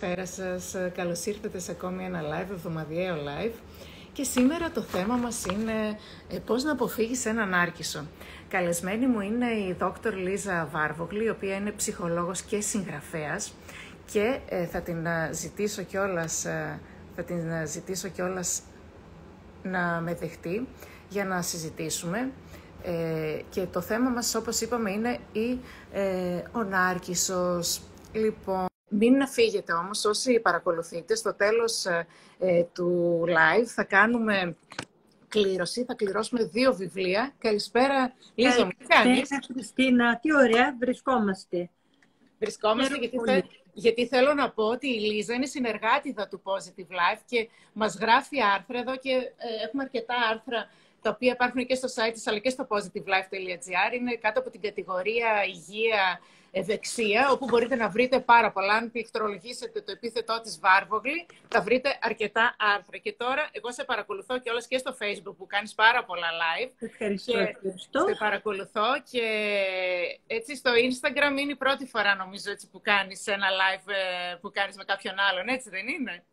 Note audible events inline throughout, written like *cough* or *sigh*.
Καλησπέρα σας. Καλώς ήρθατε σε ακόμη ένα live, εβδομαδιαίο live. Και σήμερα το θέμα μας είναι ε, πώς να αποφύγεις έναν άρκισο. Καλεσμένη μου είναι η δόκτωρ Λίζα Βάρβογλη, η οποία είναι ψυχολόγος και συγγραφέας και ε, θα την ε, ζητήσω κιόλας, θα την ζητήσω κιόλας να με δεχτεί για να συζητήσουμε. και το θέμα μας, όπως είπαμε, είναι η, ο Νάρκισσος. Λοιπόν, μην φύγετε όμως όσοι παρακολουθείτε. Στο τέλος ε, ε, του live θα κάνουμε κλήρωση, θα κληρώσουμε δύο βιβλία. Καλησπέρα, Λίζα μου, τι κάνεις; Χριστίνα, τι ωραία, βρισκόμαστε. Βρισκόμαστε γιατί, γιατί θέλω να πω ότι η Λίζα είναι συνεργάτηδα του Positive Life και μας γράφει άρθρα εδώ και ε, έχουμε αρκετά άρθρα τα οποία υπάρχουν και στο site της αλλά και στο positivelife.gr. Είναι κάτω από την κατηγορία υγεία, ευεξία, όπου μπορείτε να βρείτε πάρα πολλά. Αν πληκτρολογήσετε το επίθετό της Βάρβογλη, θα βρείτε αρκετά άρθρα. Και τώρα, εγώ σε παρακολουθώ και όλες και στο Facebook, που κάνεις πάρα πολλά live. Ευχαριστώ. Και σε παρακολουθώ και έτσι στο Instagram είναι η πρώτη φορά, νομίζω, έτσι, που κάνεις ένα live ε, που κάνεις με κάποιον άλλον, έτσι δεν είναι;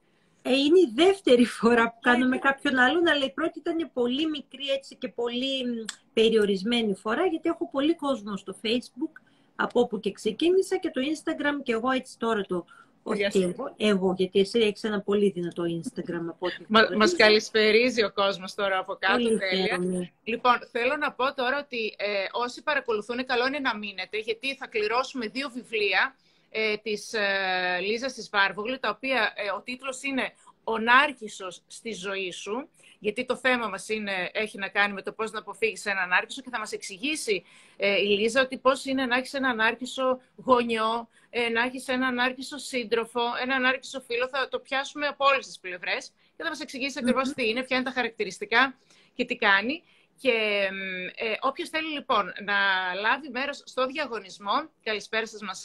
Ε, είναι η δεύτερη φορά που κάνω με κάποιον άλλον, αλλά η πρώτη ήταν πολύ μικρή έτσι και πολύ περιορισμένη φορά, γιατί έχω πολύ κόσμο στο Facebook από όπου και ξεκίνησα και το Instagram και εγώ έτσι τώρα το όχι εγώ, εγώ, γιατί εσύ έχεις ένα πολύ δυνατό Instagram από ό,τι Μα, Μας καλησπερίζει ο κόσμος τώρα από κάτω, πολύ τέλεια. Λοιπόν, θέλω να πω τώρα ότι ε, όσοι παρακολουθούν, καλό είναι να μείνετε, γιατί θα κληρώσουμε δύο βιβλία ε, της ε, Λίζας της Βάρβογλου, τα οποία ε, ο τίτλος είναι «Ο Νάρκισσος στη ζωή σου», γιατί το θέμα μας είναι, έχει να κάνει με το πώς να αποφύγεις έναν άρχισο και θα μας εξηγήσει ε, η Λίζα ότι πώς είναι να έχεις έναν άρχισο γονιό, ε, να έχεις έναν άρχισο σύντροφο, έναν άρχισο φίλο, θα το πιάσουμε από όλες τις πλευρές και θα μας εξηγήσει ακριβώς τι είναι, ποια είναι τα χαρακτηριστικά και τι κάνει. Και ε, όποιος θέλει λοιπόν να λάβει μέρος στο διαγωνισμό, καλησπέρα σας, μας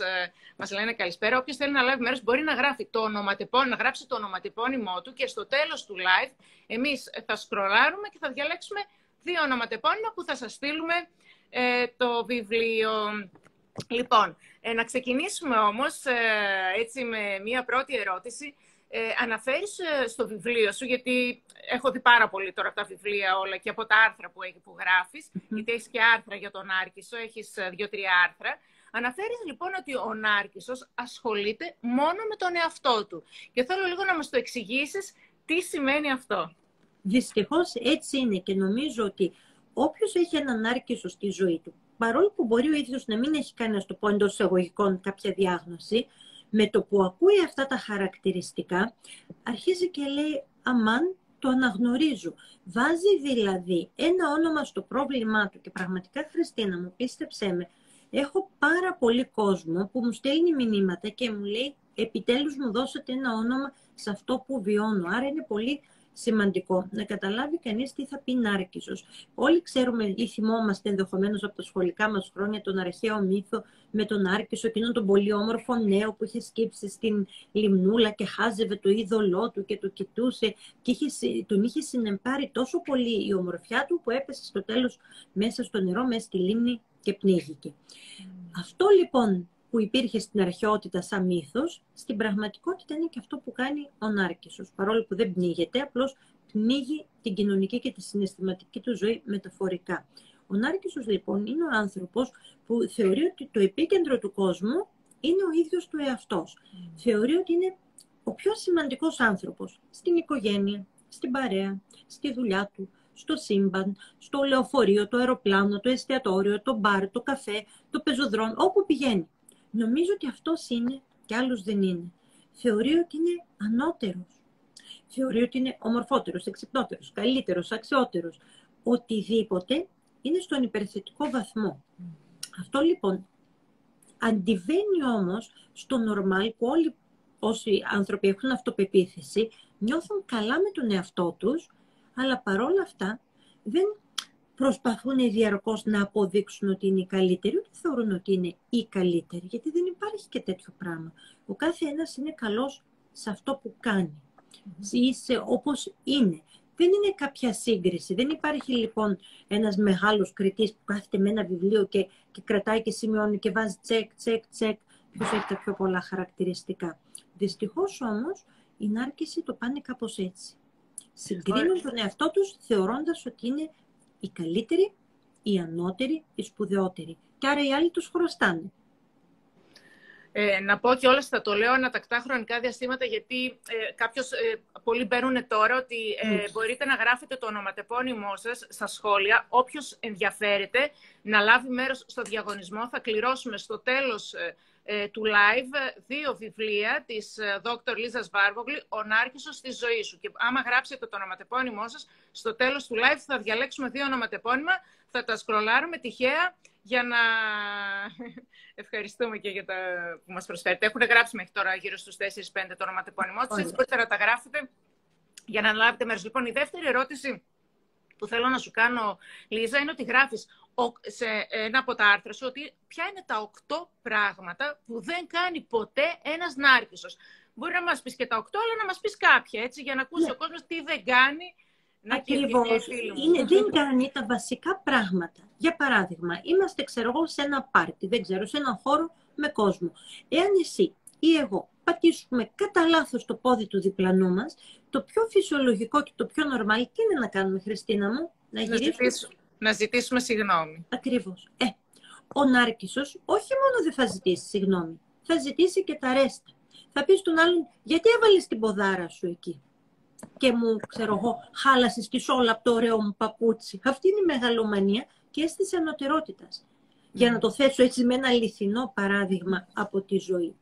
μας ε, λένε καλησπέρα. Όποιος θέλει να λάβει μέρος μπορεί να, γράφει το να γράψει το ονοματεπώνυμό του και στο τέλος του live εμείς θα σκρολάρουμε και θα διαλέξουμε δύο ονοματεπώνυμα που θα σας στείλουμε ε, το βιβλίο. Λοιπόν, ε, να ξεκινήσουμε όμως ε, έτσι με μία πρώτη ερώτηση ε, αναφέρεις ε, στο βιβλίο σου, γιατί έχω δει πάρα πολύ τώρα τα βιβλία όλα και από τα άρθρα που, έχει, που γράφεις, γιατί έχεις και άρθρα για τον Άρκισο, έχεις ε, δύο-τρία άρθρα. Αναφέρεις λοιπόν ότι ο Νάρκισσος ασχολείται μόνο με τον εαυτό του. Και θέλω λίγο να μας το εξηγήσεις τι σημαίνει αυτό. Δυστυχώς έτσι είναι και νομίζω ότι όποιος έχει έναν Νάρκισσο στη ζωή του, παρόλο που μπορεί ο ίδιος να μην έχει κάνει, να το πω εντός εισαγωγικών, κάποια διάγνωση, με το που ακούει αυτά τα χαρακτηριστικά, αρχίζει και λέει «Αμάν, το αναγνωρίζω». Βάζει δηλαδή ένα όνομα στο πρόβλημά του και πραγματικά, Χριστίνα μου, πίστεψέ με, έχω πάρα πολύ κόσμο που μου στέλνει μηνύματα και μου λέει «Επιτέλους μου δώσατε ένα όνομα σε αυτό που βιώνω». Άρα είναι πολύ σημαντικό να καταλάβει κανείς τι θα πει νάρκισσος. Όλοι ξέρουμε ή θυμόμαστε ενδεχομένως από τα σχολικά μας χρόνια τον αρχαίο μύθο με τον Άρκησο, εκείνον τον πολύ όμορφο νέο που είχε σκύψει στην λιμνούλα και χάζευε το είδωλό του και το κοιτούσε και είχε, τον είχε συνεμπάρει τόσο πολύ η ομορφιά του που έπεσε στο τέλος μέσα στο νερό, μέσα στη λίμνη και πνίγηκε. Αυτό λοιπόν που υπήρχε στην αρχαιότητα σαν μύθος, στην πραγματικότητα είναι και αυτό που κάνει ο Νάρκισσος. Παρόλο που δεν πνίγεται, απλώς πνίγει την κοινωνική και τη συναισθηματική του ζωή μεταφορικά. Ο Νάρκισσος λοιπόν είναι ο άνθρωπος που θεωρεί ότι το επίκεντρο του κόσμου είναι ο ίδιος του εαυτός. Θεωρεί ότι είναι ο πιο σημαντικός άνθρωπος στην οικογένεια, στην παρέα, στη δουλειά του, στο σύμπαν, στο λεωφορείο, το αεροπλάνο, το εστιατόριο, το μπαρ, το καφέ, το πεζοδρόμιο, όπου πηγαίνει. Νομίζω ότι αυτός είναι και άλλος δεν είναι. Θεωρεί ότι είναι ανώτερος. Θεωρεί ότι είναι ομορφότερος, εξυπνότερος, καλύτερος, αξιότερος. Οτιδήποτε είναι στον υπερθετικό βαθμό. Αυτό λοιπόν αντιβαίνει όμως στο νορμάλ που όλοι όσοι άνθρωποι έχουν αυτοπεποίθηση νιώθουν καλά με τον εαυτό τους, αλλά παρόλα αυτά δεν προσπαθούν διαρκώς να αποδείξουν ότι είναι οι καλύτεροι, ούτε θεωρούν ότι είναι οι καλύτεροι, γιατί δεν υπάρχει και τέτοιο πράγμα. Ο κάθε ένας είναι καλός σε αυτό που κάνει. Είσαι όπως είναι. Δεν είναι κάποια σύγκριση. Δεν υπάρχει λοιπόν ένας μεγάλος κριτής που κάθεται με ένα βιβλίο και, και κρατάει και σημειώνει και βάζει τσεκ, τσεκ, τσεκ, ποιος έχει τα πιο πολλά χαρακτηριστικά. Δυστυχώς όμως η νάρκηση το πάνε κάπως έτσι. Συγκρίνουν τον εαυτό τους θεωρώντας ότι είναι οι καλύτεροι, οι ανώτεροι, οι σπουδαιότεροι. Και άρα οι άλλοι τους χρωστάνε. Ε, να πω και όλα θα το λέω ανατακτά χρονικά διαστήματα, γιατί ε, κάποιος, ε, πολλοί μπαίνουν τώρα ότι ε, μπορείτε να γράφετε το ονοματεπώνυμό σας στα σχόλια. Όποιος ενδιαφέρεται να λάβει μέρος στο διαγωνισμό, θα κληρώσουμε στο τέλος ε, ε, του live δύο βιβλία της Δόκτωρ Λίζας Βάρβογλη, «Ο Νάρχησος στη ζωή σου». Και άμα γράψετε το ονοματεπώνυμό σας, στο τέλος του live θα διαλέξουμε δύο ονοματεπώνυμα, θα τα σκρολάρουμε τυχαία για να *laughs* ευχαριστούμε και για τα που μας προσφέρετε. Έχουν γράψει μέχρι τώρα γύρω στους 4-5 το ονοματεπώνυμό τους, έτσι μπορείτε να τα γράφετε για να λάβετε μέρος. Λοιπόν, η δεύτερη ερώτηση που θέλω να σου κάνω, Λίζα, είναι ότι γράφεις σε ένα από τα άρθρα σου ότι ποια είναι τα οκτώ πράγματα που δεν κάνει ποτέ ένας νάρκισσος. Μπορεί να μας πεις και τα οκτώ, αλλά να μας πεις κάποια, έτσι, για να ακούσει ναι. ο κόσμος τι δεν κάνει να Ακριβώς. Είναι, δεν κάνει τα βασικά πράγματα. Για παράδειγμα, είμαστε, ξέρω εγώ, σε ένα πάρτι, δεν ξέρω, σε ένα χώρο με κόσμο. Εάν εσύ ή εγώ πατήσουμε κατά λάθος το πόδι του διπλανού μας, το πιο φυσιολογικό και το πιο νορμάλι, τι είναι να κάνουμε, Χριστίνα μου, να γυρίσουμε να ζητήσουμε συγγνώμη. Ακριβώς. Ε, ο Νάρκισσος όχι μόνο δεν θα ζητήσει συγγνώμη, θα ζητήσει και τα ρέστα. Θα πεις στον άλλον, γιατί έβαλες την ποδάρα σου εκεί; Και μου, ξέρω εγώ, χάλασες και όλα από το ωραίο μου παπούτσι. Αυτή είναι η μεγαλομανία και αίσθηση ανωτερότητας. Για να το θέσω έτσι με ένα αληθινό παράδειγμα από τη ζωή.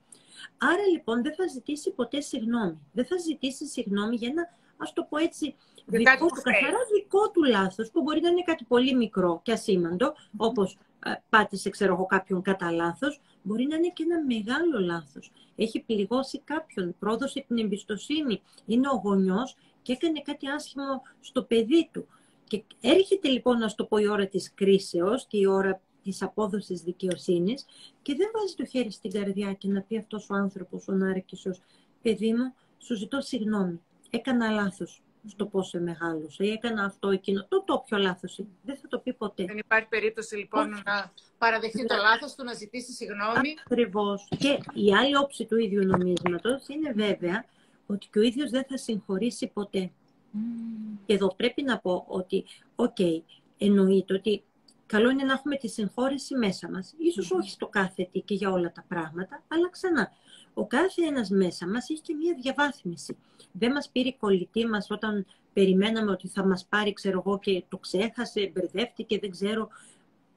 Άρα λοιπόν δεν θα ζητήσει ποτέ συγγνώμη. Δεν θα ζητήσει συγγνώμη για ένα, ας το πω έτσι, δικό του, καθαρά δικό του λάθος, που μπορεί να είναι κάτι πολύ μικρό και ασήμαντο, όπως ε, πάτησε, ξέρω εγώ, κάποιον κατά λάθος, μπορεί να είναι και ένα μεγάλο λάθος. Έχει πληγώσει κάποιον, πρόδωσε την εμπιστοσύνη, είναι ο γονιός και έκανε κάτι άσχημο στο παιδί του. Και έρχεται λοιπόν, να το πω, η ώρα της κρίσεως και η ώρα της απόδοσης δικαιοσύνης και δεν βάζει το χέρι στην καρδιά και να πει αυτός ο άνθρωπος, ο Νάρκησος, παιδί μου, σου ζητώ συγγνώμη, έκανα λάθος στο πώς σε μεγάλωσε ή έκανα αυτό εκείνο. Το το πιο λάθος είναι. Δεν θα το πει ποτέ. Δεν υπάρχει περίπτωση λοιπόν να παραδεχτεί το λάθος του, να ζητήσει συγγνώμη. Ακριβώς. Και η άλλη όψη του ίδιου νομίσματος είναι βέβαια ότι και ο ίδιος δεν θα συγχωρήσει ποτέ. Mm. Και εδώ πρέπει να πω ότι, OK, okay, εννοείται ότι καλό είναι να έχουμε τη συγχώρεση μέσα μας. Ίσως όχι στο κάθε τι και για όλα τα πράγματα, αλλά ξανά, ο κάθε ένας μέσα μας έχει και μία διαβάθμιση. Δεν μας πήρε η κολλητή μας όταν περιμέναμε ότι θα μας πάρει, ξέρω εγώ, και το ξέχασε, μπερδεύτηκε, δεν ξέρω.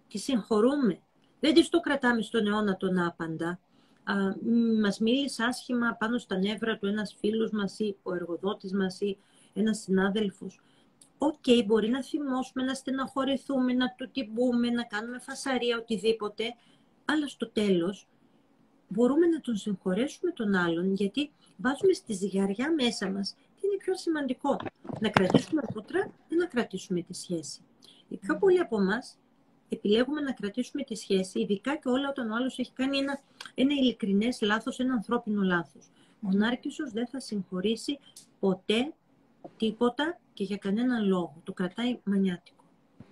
Τη συγχωρούμε. Δεν της το κρατάμε στον αιώνα τον άπαντα. Α, μας μίλησε άσχημα πάνω στα νεύρα του ένας φίλος μας ή ο εργοδότης μας ή ένας συνάδελφος. OK, okay, μπορεί να θυμώσουμε, να στεναχωρηθούμε, να του την πούμε, να κάνουμε φασαρία, οτιδήποτε, αλλά στο τέλος μπορούμε να τον συγχωρέσουμε τον άλλον, γιατί βάζουμε στη ζυγαριά μέσα μας τι είναι πιο σημαντικό. Να κρατήσουμε μούτρα ή να κρατήσουμε τη σχέση. Οι πιο πολλοί από εμάς επιλέγουμε να κρατήσουμε τη σχέση, ειδικά και όλα όταν ο άλλος έχει κάνει ένα, ένα ειλικρινές λάθος, ένα ανθρώπινο λάθος. Ο Νάρκησος δεν θα συγχωρήσει ποτέ τίποτα και για κανέναν λόγο. Το κρατάει μανιάτικο.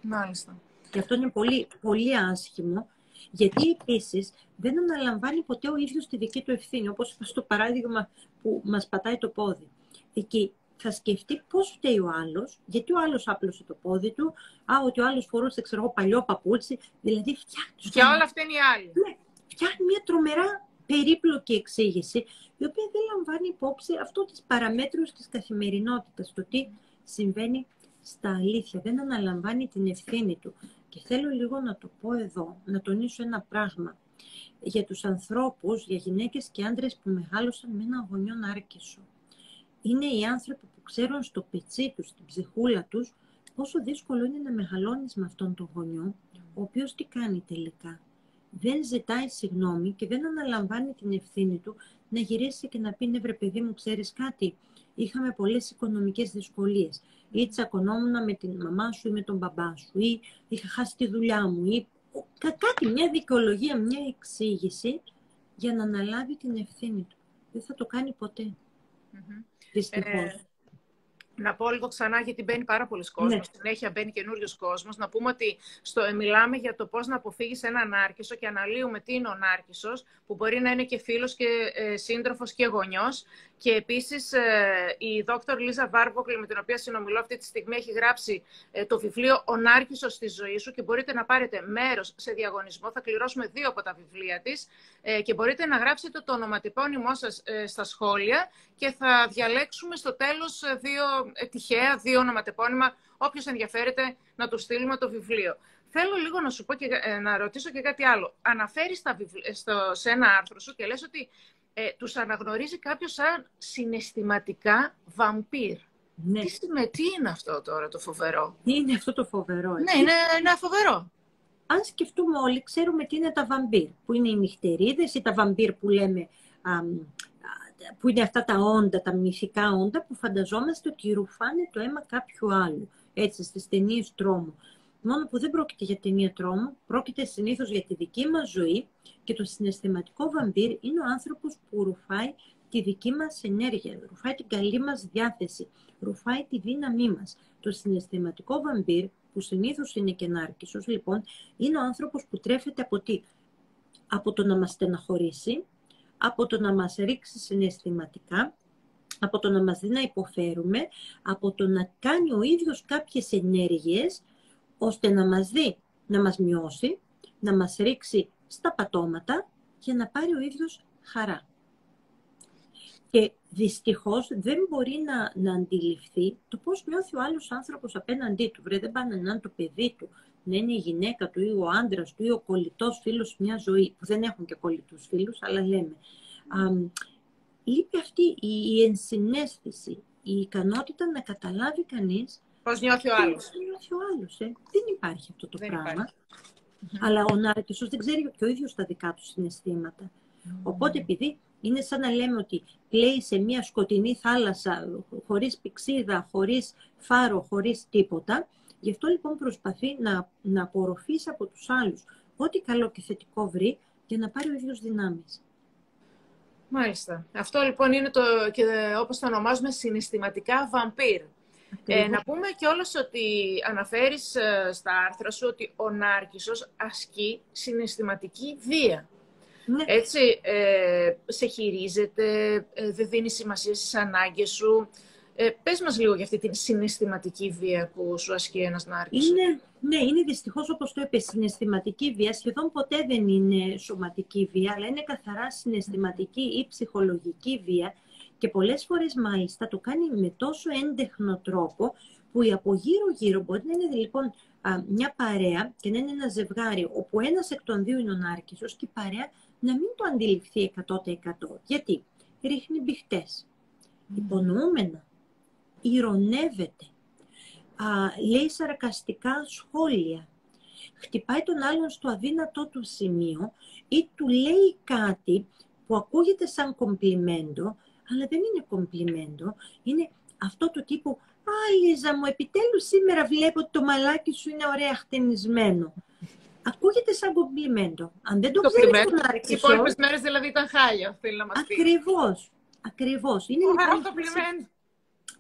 Μάλιστα. Και αυτό είναι πολύ, πολύ άσχημο γιατί επίσης δεν αναλαμβάνει ποτέ ο ίδιος τη δική του ευθύνη, όπως στο παράδειγμα που μας πατάει το πόδι. Εκεί θα σκεφτεί πώς φταίει ο άλλος, γιατί ο άλλος άπλωσε το πόδι του, α, ότι ο άλλος φορούσε, ξέρω εγώ, παλιό παπούτσι. Δηλαδή φτιάχνει. Και όλα αυτά είναι οι άλλοι. Ναι, φτιάχνει μια τρομερά περίπλοκη εξήγηση, η οποία δεν λαμβάνει υπόψη αυτό της παραμέτρου της καθημερινότητας, το τι συμβαίνει στα αλήθεια. Δεν αναλαμβάνει την ευθύνη του. Και θέλω λίγο να το πω εδώ, να τονίσω ένα πράγμα. Για τους ανθρώπους, για γυναίκες και άντρες που μεγάλωσαν με ένα γονιό άρκησο. Είναι οι άνθρωποι που ξέρουν στο πετσί τους, στην ψυχούλα τους, πόσο δύσκολο είναι να μεγαλώνεις με αυτόν τον γονιό, ο οποίος τι κάνει τελικά. Δεν ζητάει συγγνώμη και δεν αναλαμβάνει την ευθύνη του να γυρίσει και να πει ναι βρε παιδί μου ξέρεις κάτι, είχαμε πολλές οικονομικές δυσκολίες ή τσακωνόμουν με την μαμά σου ή με τον μπαμπά σου ή είχα χάσει τη δουλειά μου ή κάτι, μια δικαιολογία, μια εξήγηση για να αναλάβει την ευθύνη του. Δεν θα το κάνει ποτέ. Ε, να πω λίγο ξανά, γιατί μπαίνει πάρα πολλοί κόσμος. Ναι. Συνέχεια μπαίνει καινούριος κόσμος. Να πούμε ότι στο, ε, μιλάμε για το πώς να αποφύγεις έναν άρκισο και αναλύουμε τι είναι ο άρκισο, που μπορεί να είναι και φίλος και ε, σύντροφος και γονιός. Και επίσης ε, η δόκτωρ Λίζα Βάρβοκλη, με την οποία συνομιλώ αυτή τη στιγμή, έχει γράψει ε, το βιβλίο Ο Νάρκισο στη ζωής σου και μπορείτε να πάρετε μέρος σε διαγωνισμό. Θα κληρώσουμε δύο από τα βιβλία της ε, και μπορείτε να γράψετε το ονοματεπώνυμό σας ε, στα σχόλια και θα διαλέξουμε στο τέλος δύο τυχαία, δύο ονοματεπώνυμα, όποιος ενδιαφέρεται να του στείλουμε το βιβλίο. Θέλω λίγο να σου πω και να ρωτήσω και κάτι άλλο. Αναφέρεις σε ένα άρθρο σου και λες ότι ε, τους αναγνωρίζει κάποιος σαν συναισθηματικά βαμπύρ. Ναι. Τι, τι είναι αυτό τώρα το φοβερό; Τι είναι αυτό το φοβερό. Ναι, είναι, είναι φοβερό. Αν σκεφτούμε όλοι, ξέρουμε τι είναι τα βαμπύρ, που είναι οι νυχτερίδες ή τα βαμπύρ που λέμε, που είναι αυτά τα όντα, τα μυθικά όντα, που φανταζόμαστε ότι ρουφάνε το αίμα κάποιου άλλου, έτσι, στις ταινίες τρόμου. Μόνο που δεν πρόκειται για ταινία τρόμου, πρόκειται συνήθως για τη δική μας ζωή και το συναισθηματικό βαμπύρ είναι ο άνθρωπος που ρουφάει τη δική μας ενέργεια, ρουφάει την καλή μας διάθεση, ρουφάει τη δύναμή μας. Το συναισθηματικό βαμπύρ, που συνήθως είναι και νάρκισσος, λοιπόν, είναι ο άνθρωπος που τρέφεται από τι; Από το να μας στεναχωρήσει, από το να μας ρίξει συναισθηματικά, από το να μας δει να υποφέρουμε, από το να κάνει ο ίδιος κάποιες ενέργειες ώστε να μας δει, να μας μειώσει, να μας ρίξει στα πατώματα για να πάρει ο ίδιος χαρά. Και δυστυχώς δεν μπορεί να, να αντιληφθεί το πώς νιώθει ο άλλος άνθρωπος απέναντί του. Βρε, δεν πάνε να είναι το παιδί του, να είναι η γυναίκα του ή ο άντρας του ή ο κολλητός φίλος μια ζωή, που δεν έχουν και κολλητούς φίλους, αλλά λέμε. Α, λείπει αυτή η, η ενσυναίσθηση, η ικανότητα να καταλάβει κανείς Πώς νιώθει ο άλλος; Πώς νιώθει ο άλλος, ε; Δεν υπάρχει αυτό το πράγμα. Αλλά ο Νάρκησος δεν ξέρει και ο ίδιος τα δικά του συναισθήματα. Οπότε επειδή είναι σαν να λέμε ότι πλέει σε μια σκοτεινή θάλασσα, χωρίς πηξίδα, χωρίς φάρο, χωρίς τίποτα, γι' αυτό λοιπόν προσπαθεί να, να απορροφήσει από τους άλλους ό,τι καλό και θετικό βρει για να πάρει ο ίδιος δυνάμεις. Μάλιστα. Αυτό λοιπόν είναι το, και όπως το ονομάζουμε, συναισθηματικά βαμπύρ. Ε, να πούμε κιόλας ότι αναφέρεις ε, στα άρθρα σου ότι ο Νάρκισσος ασκεί συναισθηματική βία. Ναι. Έτσι, ε, σε χειρίζεται, ε, δεν δίνει σημασία στις ανάγκες σου. Ε, πες μας λίγο για αυτή την συναισθηματική βία που σου ασκεί ένας Νάρκισσος. Είναι, ναι, είναι δυστυχώς όπως το είπες, συναισθηματική βία. Σχεδόν ποτέ δεν είναι σωματική βία, αλλά είναι καθαρά συναισθηματική ή ψυχολογική βία και πολλές φορές μάλιστα το κάνει με τόσο έντεχνο τρόπο που η από γύρω-γύρω μπορεί να είναι λοιπόν μια παρέα και να είναι ένα ζευγάρι όπου ένας εκ των δύο είναι ο Νάρκησος και η παρέα να μην το αντιληφθεί 100%. Γιατί; Ρίχνει μπιχτές, υπονοούμενα, ηρωνεύεται, α, λέει σαρκαστικά σχόλια, χτυπάει τον άλλον στο αδύνατό του σημείο ή του λέει κάτι που ακούγεται σαν κομπλιμέντο, αλλά δεν είναι κομπλιμέντο, είναι αυτό το τύπο «Α, Λίζα μου, επιτέλους σήμερα βλέπω ότι το μαλάκι σου είναι ωραία χτενισμένο». Ακούγεται σαν κομπλιμέντο. Αν δεν το ξέρεις τον Άρκησο... Οι υπόλοιπες μέρες δηλαδή ήταν χάλια, θέλει να μας πει. Ακριβώς. Ακριβώς. Είναι, λοιπόν,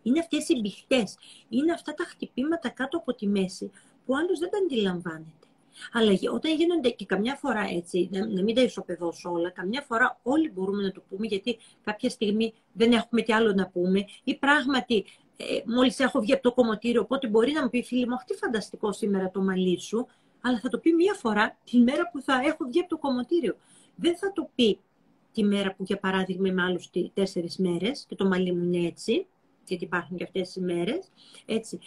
είναι αυτές οι μπιχτές. Είναι αυτά τα χτυπήματα κάτω από τη μέση που άλλος δεν τα αντιλαμβάνεται. Αλλά όταν γίνονται και καμιά φορά έτσι, να μην τα ισοπεδώσω όλα, καμιά φορά όλοι μπορούμε να το πούμε, γιατί κάποια στιγμή δεν έχουμε τι άλλο να πούμε, ή πράγματι ε, μόλις έχω βγει από το κομμωτήριο, οπότε μπορεί να μου πει φίλη μου, αχ τι φανταστικό σήμερα το μαλλί σου, αλλά θα το πει μία φορά τη μέρα που θα έχω βγει από το κομμωτήριο. Δεν θα το πει τη μέρα που, για παράδειγμα, είμαι άλλους τέσσερις μέρες και το μαλλί μου είναι έτσι, γιατί υπάρχουν και αυτές οι μέρες, έτσι.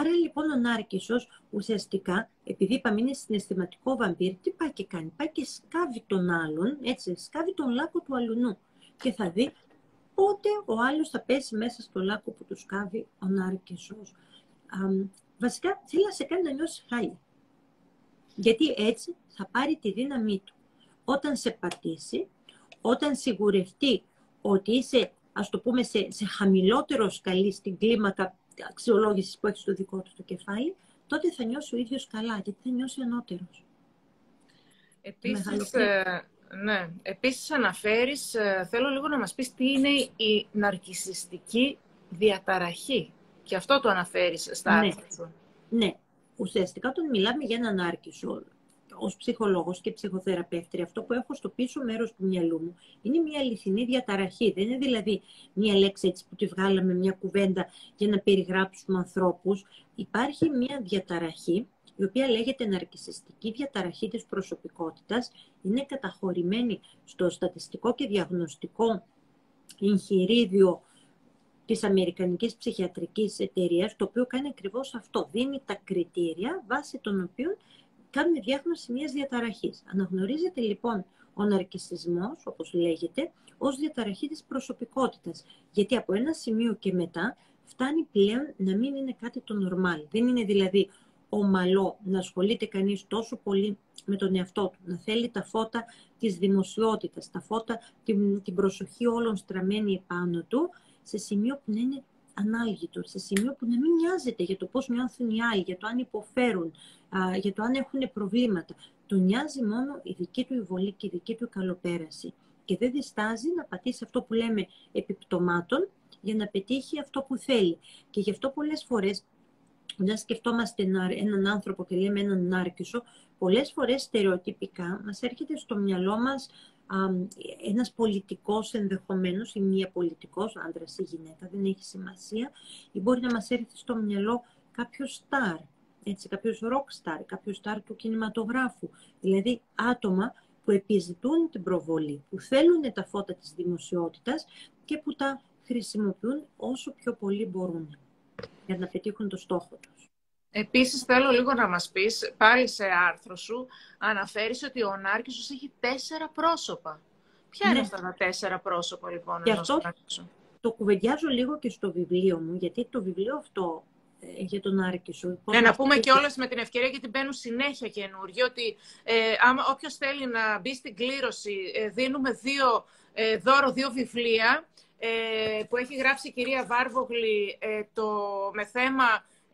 Άρα λοιπόν ο Νάρκισσος ουσιαστικά, επειδή είπαμε είναι συναισθηματικό βαμπύρ, τι πάει και κάνει; Πάει και σκάβει τον άλλον, έτσι, σκάβει τον λάκκο του αλουνού. Και θα δει πότε ο άλλος θα πέσει μέσα στο λάκκο που του σκάβει ο Νάρκισσος. βασικά θέλει να σε κάνει να νιώσεις χάλια. Γιατί έτσι θα πάρει τη δύναμή του. Όταν σε πατήσει, όταν σιγουρευτεί ότι είσαι, ας το πούμε, σε, σε χαμηλότερος σκαλί στην κλίμακα αξιολόγησης που έχει στο δικό του το κεφάλι, τότε θα νιώσει ο ίδιος καλά, γιατί θα νιώσει ανώτερος. Επίσης, ε, ναι. Επίσης αναφέρεις, ε, θέλω λίγο να μας πεις τι είναι η ναρκισιστική διαταραχή. Και αυτό το αναφέρεις στα ναι. άρθρα σου. Ναι. Ουσιαστικά όταν μιλάμε για έναν άρκισο, ως ψυχολόγος και ψυχοθεραπεύτρια, αυτό που έχω στο πίσω μέρος του μυαλού μου είναι μια αληθινή διαταραχή. Δεν είναι δηλαδή μια λέξη έτσι που τη βγάλαμε μια κουβέντα για να περιγράψουμε ανθρώπους. Υπάρχει μια διαταραχή η οποία λέγεται ναρκισιστική διαταραχή της προσωπικότητας, είναι καταχωρημένη στο στατιστικό και διαγνωστικό εγχειρίδιο της Αμερικανικής Ψυχιατρικής Εταιρείας, το οποίο κάνει ακριβώς αυτό. Δίνει τα κριτήρια βάσει των οποίων κάνουμε διάγνωση μιας διαταραχής. Αναγνωρίζεται λοιπόν ο ναρκισισμός, όπως λέγεται, ως διαταραχή της προσωπικότητας. Γιατί από ένα σημείο και μετά φτάνει πλέον να μην είναι κάτι το νορμάλ. Δεν είναι δηλαδή ομαλό να ασχολείται κανείς τόσο πολύ με τον εαυτό του, να θέλει τα φώτα της δημοσιότητας, τα φώτα, την, την προσοχή όλων στραμμένη επάνω του, σε σημείο που να είναι ανάλγητο, σε σημείο που να μην νοιάζεται για το πώς νιώθουν οι άλλοι, για το αν υποφέρουν, για το αν έχουν προβλήματα. Τον νοιάζει μόνο η δική του υβολή και η δική του καλοπέραση. Και δεν διστάζει να πατήσει αυτό που λέμε επιπτωμάτων για να πετύχει αυτό που θέλει. Και γι' αυτό πολλές φορές όταν σκεφτόμαστε έναν άνθρωπο και λέμε έναν νάρκισο, πολλές φορές στερεοτυπικά μας έρχεται στο μυαλό μας α, ένας πολιτικός ενδεχομένως ή μία πολιτικός, άντρας ή γυναίκα, δεν έχει σημασία, ή μπορεί να μας έρθει στο μυαλό κάποιος στάρ, έτσι, κάποιος rock star, κάποιος στάρ του κινηματογράφου, δηλαδή άτομα που επιζητούν την προβολή, που θέλουν τα φώτα της δημοσιότητας και που τα χρησιμοποιούν όσο πιο πολύ μπορούν για να πετύχουν το στόχο τους. Επίσης θέλω λίγο να μας πεις, πάλι σε άρθρο σου, αναφέρεις ότι ο Νάρκησος έχει τέσσερα πρόσωπα. Ποια είναι ναι. αυτά τα τέσσερα πρόσωπα λοιπόν Γι' αυτό το κουβεντιάζω λίγο και στο βιβλίο μου, γιατί το βιβλίο αυτό ε, για τον Άρκησο. Ναι, να πούμε και όλες με την ευκαιρία γιατί μπαίνουν συνέχεια καινούργοι, ότι ε, άμα όποιος θέλει να μπει στην κλήρωση, ε, δίνουμε δύο, ε, δώρο δύο βιβλία ε, που έχει γράψει η κυρία Βάρβογλη ε, το, με θέμα,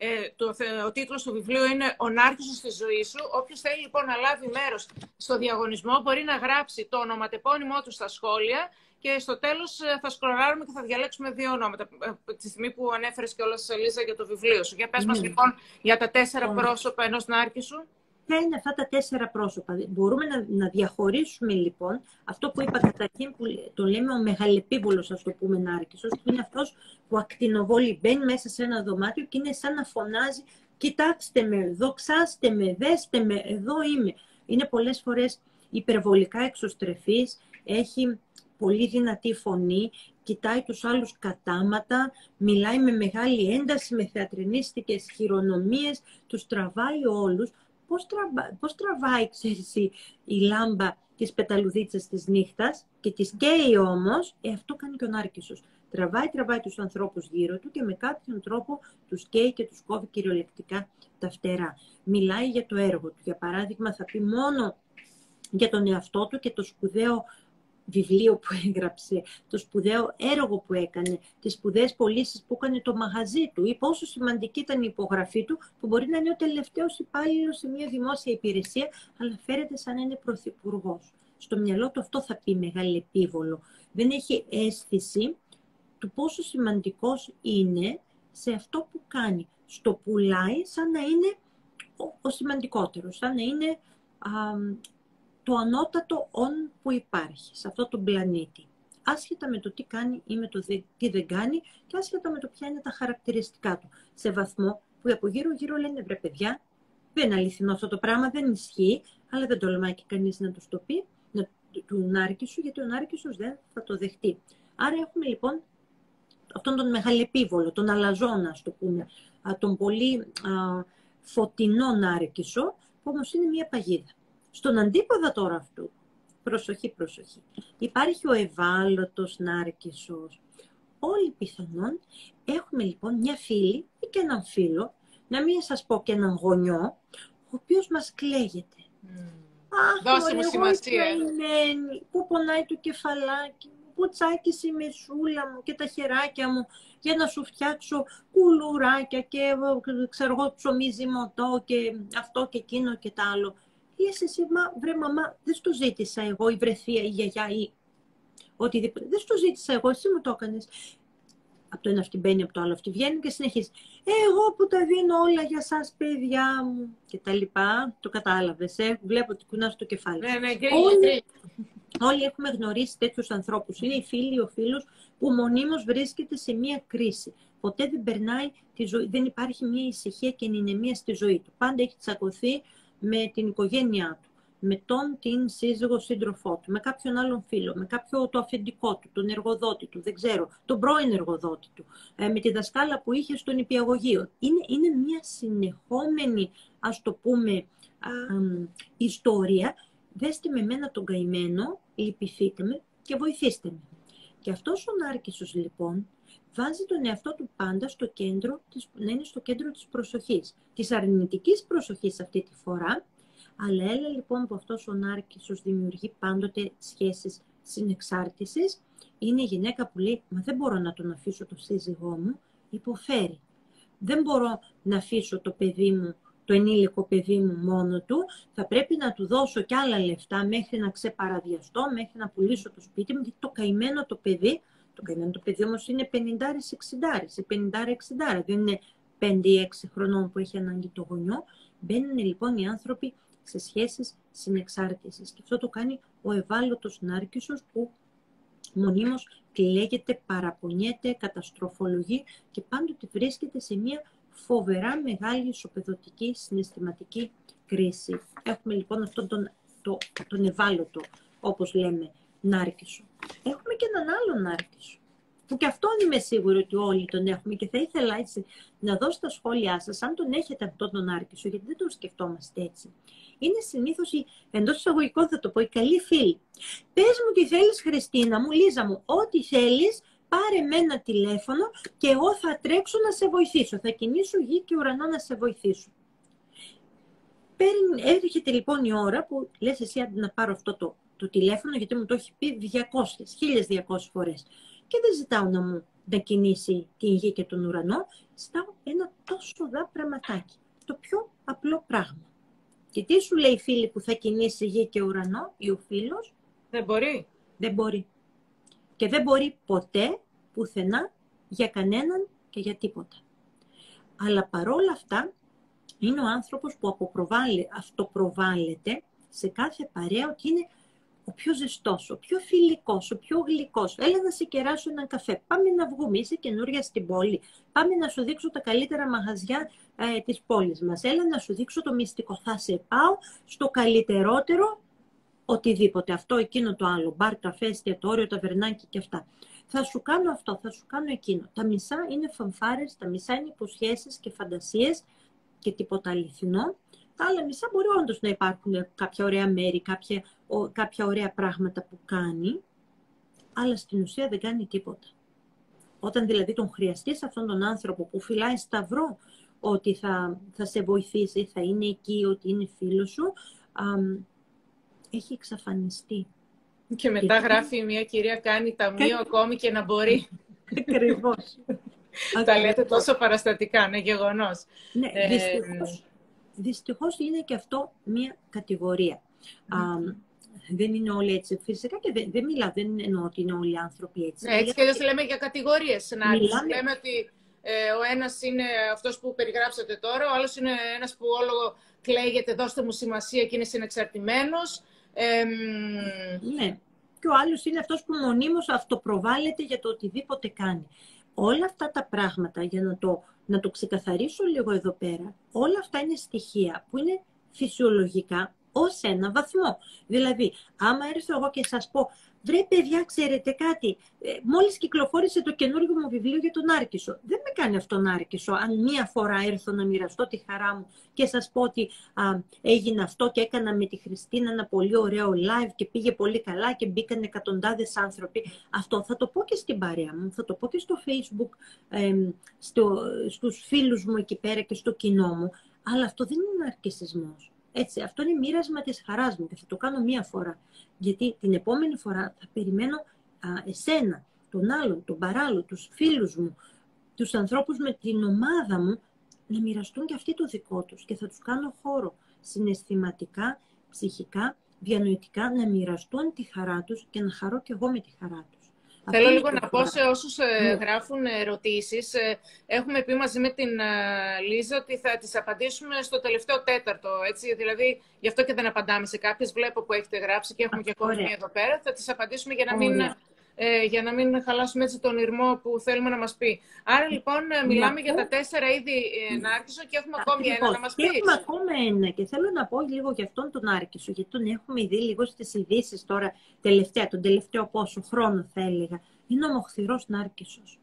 ε, το, ο τίτλος του βιβλίου είναι «Ο Νάρκησος στη ζωή σου». Όποιος θέλει λοιπόν να λάβει μέρος στο διαγωνισμό μπορεί να γράψει το ονοματεπώνυμό του στα σχόλια και στο τέλος θα σκρολάρουμε και θα διαλέξουμε δύο ονόματα. Τη στιγμή που ανέφερες και όλα Ελίζα για το βιβλίο σου. Για πες μας ναι. λοιπόν για τα τέσσερα πρόσωπα ενός Νάρκησου. Ποια είναι αυτά τα τέσσερα πρόσωπα; Μπορούμε να, να διαχωρίσουμε λοιπόν αυτό που είπα καταρχήν που το λέμε ο μεγαλεπίβολος ας το πούμε νάρκησος που είναι αυτός που ακτινοβόλει μπαίνει μέσα σε ένα δωμάτιο και είναι σαν να φωνάζει κοιτάξτε με, δοξάστε με, δέστε με, εδώ είμαι. Είναι πολλές φορές υπερβολικά εξωστρεφής, έχει πολύ δυνατή φωνή, κοιτάει τους άλλους κατάματα, μιλάει με μεγάλη ένταση, με θεατρινίστικες χειρονομίες, τους τραβάει όλους, πώς, τραβά, πώς τραβάει, ξέρεις, η, η λάμπα της πεταλουδίτσας της νύχτας και της καίει όμως, ε, αυτό κάνει και ο Νάρκησος. Τραβάει, τραβάει τους ανθρώπους γύρω του και με κάποιον τρόπο τους καίει και τους κόβει κυριολεκτικά τα φτερά. Μιλάει για το έργο του. Για παράδειγμα, θα πει μόνο για τον εαυτό του και το σπουδαίο βιβλίο που έγραψε, το σπουδαίο έργο που έκανε, τις σπουδαίες πωλήσεις που έκανε το μαγαζί του ή πόσο σημαντική ήταν η υπογραφή του που μπορεί να είναι ο τελευταίος υπάλληλος σε μια δημόσια υπηρεσία αλλά φέρεται σαν να είναι πρωθυπουργός. Στο μυαλό του αυτό θα πει μεγάλη επίβολο. Δεν έχει αίσθηση του πόσο σημαντικός είναι σε αυτό που κάνει. Στο πουλάει σαν να είναι ο, ο σημαντικότερος, σαν να είναι το ανώτατο «ον» που υπάρχει σε αυτό τον πλανήτη. Άσχετα με το τι κάνει ή με το τι δεν κάνει και άσχετα με το ποια είναι τα χαρακτηριστικά του. Σε βαθμό που από γύρω-γύρω λένε «Βρε παιδιά, δεν είναι αληθινό αυτό το πράγμα, δεν ισχύει», αλλά δεν τολμάει και κανείς να τους το πει, να, του νάρκη σου, γιατί ο νάρκης δεν θα το δεχτεί. Άρα έχουμε λοιπόν αυτόν τον μεγαλεπίβολο, τον αλαζόνα, το πούμε, τον πολύ α, φωτεινό νάρκησο, που όμως είναι μια παγίδα. Στον αντίποδα τώρα αυτού, προσοχή, προσοχή, υπάρχει ο ευάλωτος νάρκισσος. Όλοι πιθανόν έχουμε λοιπόν μια φίλη ή και έναν φίλο, να μην σας πω και έναν γονιό, ο οποίος μας κλαίγεται. Mm. Αχ, Δώσε μου σημασία. Πού πονάει το κεφαλάκι μου, πού τσάκισε η μεσούλα μου και τα χεράκια μου για να σου φτιάξω κουλουράκια και ξέρω εγώ ψωμί ζυμωτό και αυτό και εκείνο και τα άλλο λες εσύ, μα, βρε μαμά, δεν στο ζήτησα εγώ, η βρεθία, η γιαγιά ή οτιδήποτε. Δεν στο ζήτησα εγώ, εσύ μου το έκανες. από το ένα αυτή μπαίνει, από το άλλο αυτή βγαίνει και συνεχίζει. Εγώ που τα δίνω όλα για σας παιδιά μου και τα λοιπά. Το κατάλαβες, ε; βλέπω ότι κουνάς το κεφάλι. Ναι, ναι, και όλοι, όλοι έχουμε γνωρίσει τέτοιους ανθρώπους. Είναι οι φίλοι, ο φίλος που μονίμως βρίσκεται σε μία κρίση. Ποτέ δεν περνάει τη ζωή, δεν υπάρχει μία ησυχία και ενηνεμία στη ζωή του. Πάντα έχει τσακωθεί με την οικογένειά του με τον την σύζυγο σύντροφό του, με κάποιον άλλον φίλο, με κάποιο το αφεντικό του, τον εργοδότη του, δεν ξέρω, τον πρώην εργοδότη του, ε, με τη δασκάλα που είχε στον υπηαγωγείο. Είναι, είναι μια συνεχόμενη, ας το πούμε, α, ιστορία. Δέστε με μένα τον καημένο, λυπηθείτε με και βοηθήστε με. Και αυτός ο Νάρκησος λοιπόν βάζει τον εαυτό του πάντα στο κέντρο, να είναι στο κέντρο της προσοχής. Της αρνητικής προσοχής αυτή τη φορά, αλλά έλα λοιπόν που αυτός ο Νάρκησος δημιουργεί πάντοτε σχέσεις συνεξάρτησης. Είναι η γυναίκα που λέει, μα δεν μπορώ να τον αφήσω το σύζυγό μου, υποφέρει. Δεν μπορώ να αφήσω το παιδί μου, το ενήλικο παιδί μου μόνο του, θα πρέπει να του δώσω κι άλλα λεφτά μέχρι να ξεπαραδιαστώ, μέχρι να πουλήσω το σπίτι μου, γιατί το καημένο το παιδί, το καημένο το παιδί όμως είναι 50-60, 50-60, δεν είναι 5-6 χρονών που έχει ανάγκη το γονιό. Μπαίνουν λοιπόν οι άνθρωποι σε σχέσεις συνεξάρτησης. Και αυτό το κάνει ο ευάλωτος νάρκισσος που μονίμως κλαίγεται, παραπονιέται, καταστροφολογεί και πάντοτε βρίσκεται σε μια φοβερά μεγάλη ισοπεδωτική συναισθηματική κρίση. Έχουμε λοιπόν αυτόν τον, το, τον ευάλωτο, όπως λέμε, νάρκισσο. Έχουμε και έναν άλλο νάρκισσο, που και αυτόν είμαι σίγουρη ότι όλοι τον έχουμε και θα ήθελα έτσι να δώσω τα σχόλιά σας, αν τον έχετε αυτόν τον νάρκισσο, γιατί δεν τον σκεφτόμαστε έτσι είναι συνήθως η εντός εισαγωγικών θα το πω, η καλή φίλη. Πες μου τι θέλεις, Χριστίνα μου, Λίζα μου, ό,τι θέλεις, πάρε με ένα τηλέφωνο και εγώ θα τρέξω να σε βοηθήσω. Θα κινήσω γη και ουρανό να σε βοηθήσω. Έρχεται λοιπόν η ώρα που λες εσύ να πάρω αυτό το, το τηλέφωνο, γιατί μου το έχει πει 200, 1200 φορές. Και δεν ζητάω να μου να κινήσει την γη και τον ουρανό, ζητάω ένα τόσο δά πραγματάκι. Το πιο απλό πράγμα. Και τι σου λέει η φίλη που θα κινήσει γη και ουρανό ή ο φίλος; Δεν μπορεί. Δεν μπορεί. Και δεν μπορεί ποτέ, πουθενά, για κανέναν και για τίποτα. Αλλά παρόλα αυτά, είναι ο άνθρωπος που αυτοπροβάλλεται σε κάθε παρέα ότι είναι ο πιο ζεστός, ο πιο φιλικός, ο πιο γλυκός. Έλα να σε κεράσω έναν καφέ. Πάμε να βγούμε, είσαι καινούρια στην πόλη. Πάμε να σου δείξω τα καλύτερα μαγαζιά ε, της πόλης μας. Έλα να σου δείξω το μυστικό. Θα σε πάω στο καλύτερότερο οτιδήποτε. Αυτό, εκείνο, το άλλο. Μπαρ, καφέ, εστιατόριο, ταβερνάκι και αυτά. Θα σου κάνω αυτό, θα σου κάνω εκείνο. Τα μισά είναι φανφάρες, τα μισά είναι υποσχέσεις και φαντασίες και τίποτα αληθινό. Τα άλλα μισά μπορεί όντως να υπάρχουν κάποια ωραία μέρη, κάποια, κάποια ωραία πράγματα που κάνει, αλλά στην ουσία δεν κάνει τίποτα. Όταν δηλαδή τον χρειαστείς αυτόν τον άνθρωπο που φυλάει σταυρό ότι θα, θα σε βοηθήσει, θα είναι εκεί, ότι είναι φίλος σου, έχει εξαφανιστεί. Και μετά γράφει μια κυρία κάνει ταμείο ακόμη και να μπορεί. Ακριβώς. Τα λέτε τόσο παραστατικά, ναι, γεγονός. Ναι, ε, δυστυχώς, δυστυχώς είναι και αυτό μια κατηγορία. δεν είναι όλοι έτσι. Φυσικά και δεν, δεν μιλάω, δεν εννοώ ότι είναι όλοι οι άνθρωποι έτσι. Ναι, έτσι και λέμε για κατηγορίες. Να λέμε ότι ε, ο ένας είναι αυτός που περιγράψατε τώρα, ο άλλος είναι ένας που όλο κλαίγεται, δώστε μου σημασία και είναι συνεξαρτημένος. Ε, ναι. Και ο άλλος είναι αυτός που μονίμως αυτοπροβάλλεται για το οτιδήποτε κάνει. Όλα αυτά τα πράγματα, για να το, να το ξεκαθαρίσω λίγο εδώ πέρα, όλα αυτά είναι στοιχεία που είναι φυσιολογικά ως ένα βαθμό. Δηλαδή, άμα έρθω εγώ και σας πω, Βρε παιδιά, ξέρετε κάτι, ε, μόλις κυκλοφόρησε το καινούργιο μου βιβλίο για τον Άρκισο. Δεν με κάνει αυτόν Άρκισο, αν μία φορά έρθω να μοιραστώ τη χαρά μου και σας πω ότι α, έγινε αυτό και έκανα με τη Χριστίνα ένα πολύ ωραίο live και πήγε πολύ καλά και μπήκαν εκατοντάδες άνθρωποι. Αυτό θα το πω και στην παρέα μου, θα το πω και στο facebook, ε, στο, στους φίλους μου εκεί πέρα και στο κοινό μου, αλλά αυτό δεν είναι αρκισισμός. Έτσι, αυτό είναι μοίρασμα της χαράς μου και θα το κάνω μία φορά. Γιατί την επόμενη φορά θα περιμένω α, εσένα, τον άλλον, τον παράλληλο, τους φίλους μου, τους ανθρώπους με την ομάδα μου να μοιραστούν και αυτοί το δικό τους και θα τους κάνω χώρο συναισθηματικά, ψυχικά, διανοητικά να μοιραστούν τη χαρά τους και να χαρώ και εγώ με τη χαρά τους. Θέλω λίγο να πω σε όσους ε, ναι. γράφουν ερωτήσεις. Ε, έχουμε πει μαζί με την ε, Λίζα ότι θα τις απαντήσουμε στο τελευταίο τέταρτο. Έτσι. Δηλαδή, γι' αυτό και δεν απαντάμε σε κάποιες. Βλέπω που έχετε γράψει και έχουμε και κόσμο εδώ πέρα. Θα τις απαντήσουμε για να μην ε, για να μην χαλάσουμε έτσι τον ήρμο που θέλουμε να μας πει. Άρα λοιπόν ε, μιλάμε για τα τέσσερα είδη ε, Νάρκησο και έχουμε ακόμη ένα να μας πεις. Έχουμε ακόμα ένα και θέλω να πω λίγο για αυτόν τον Νάρκησο, γιατί τον έχουμε δει λίγο στις ειδήσεις τώρα τελευταία, τον τελευταίο πόσο χρόνο θα έλεγα. Είναι ο μοχθηρός Νάρκησος.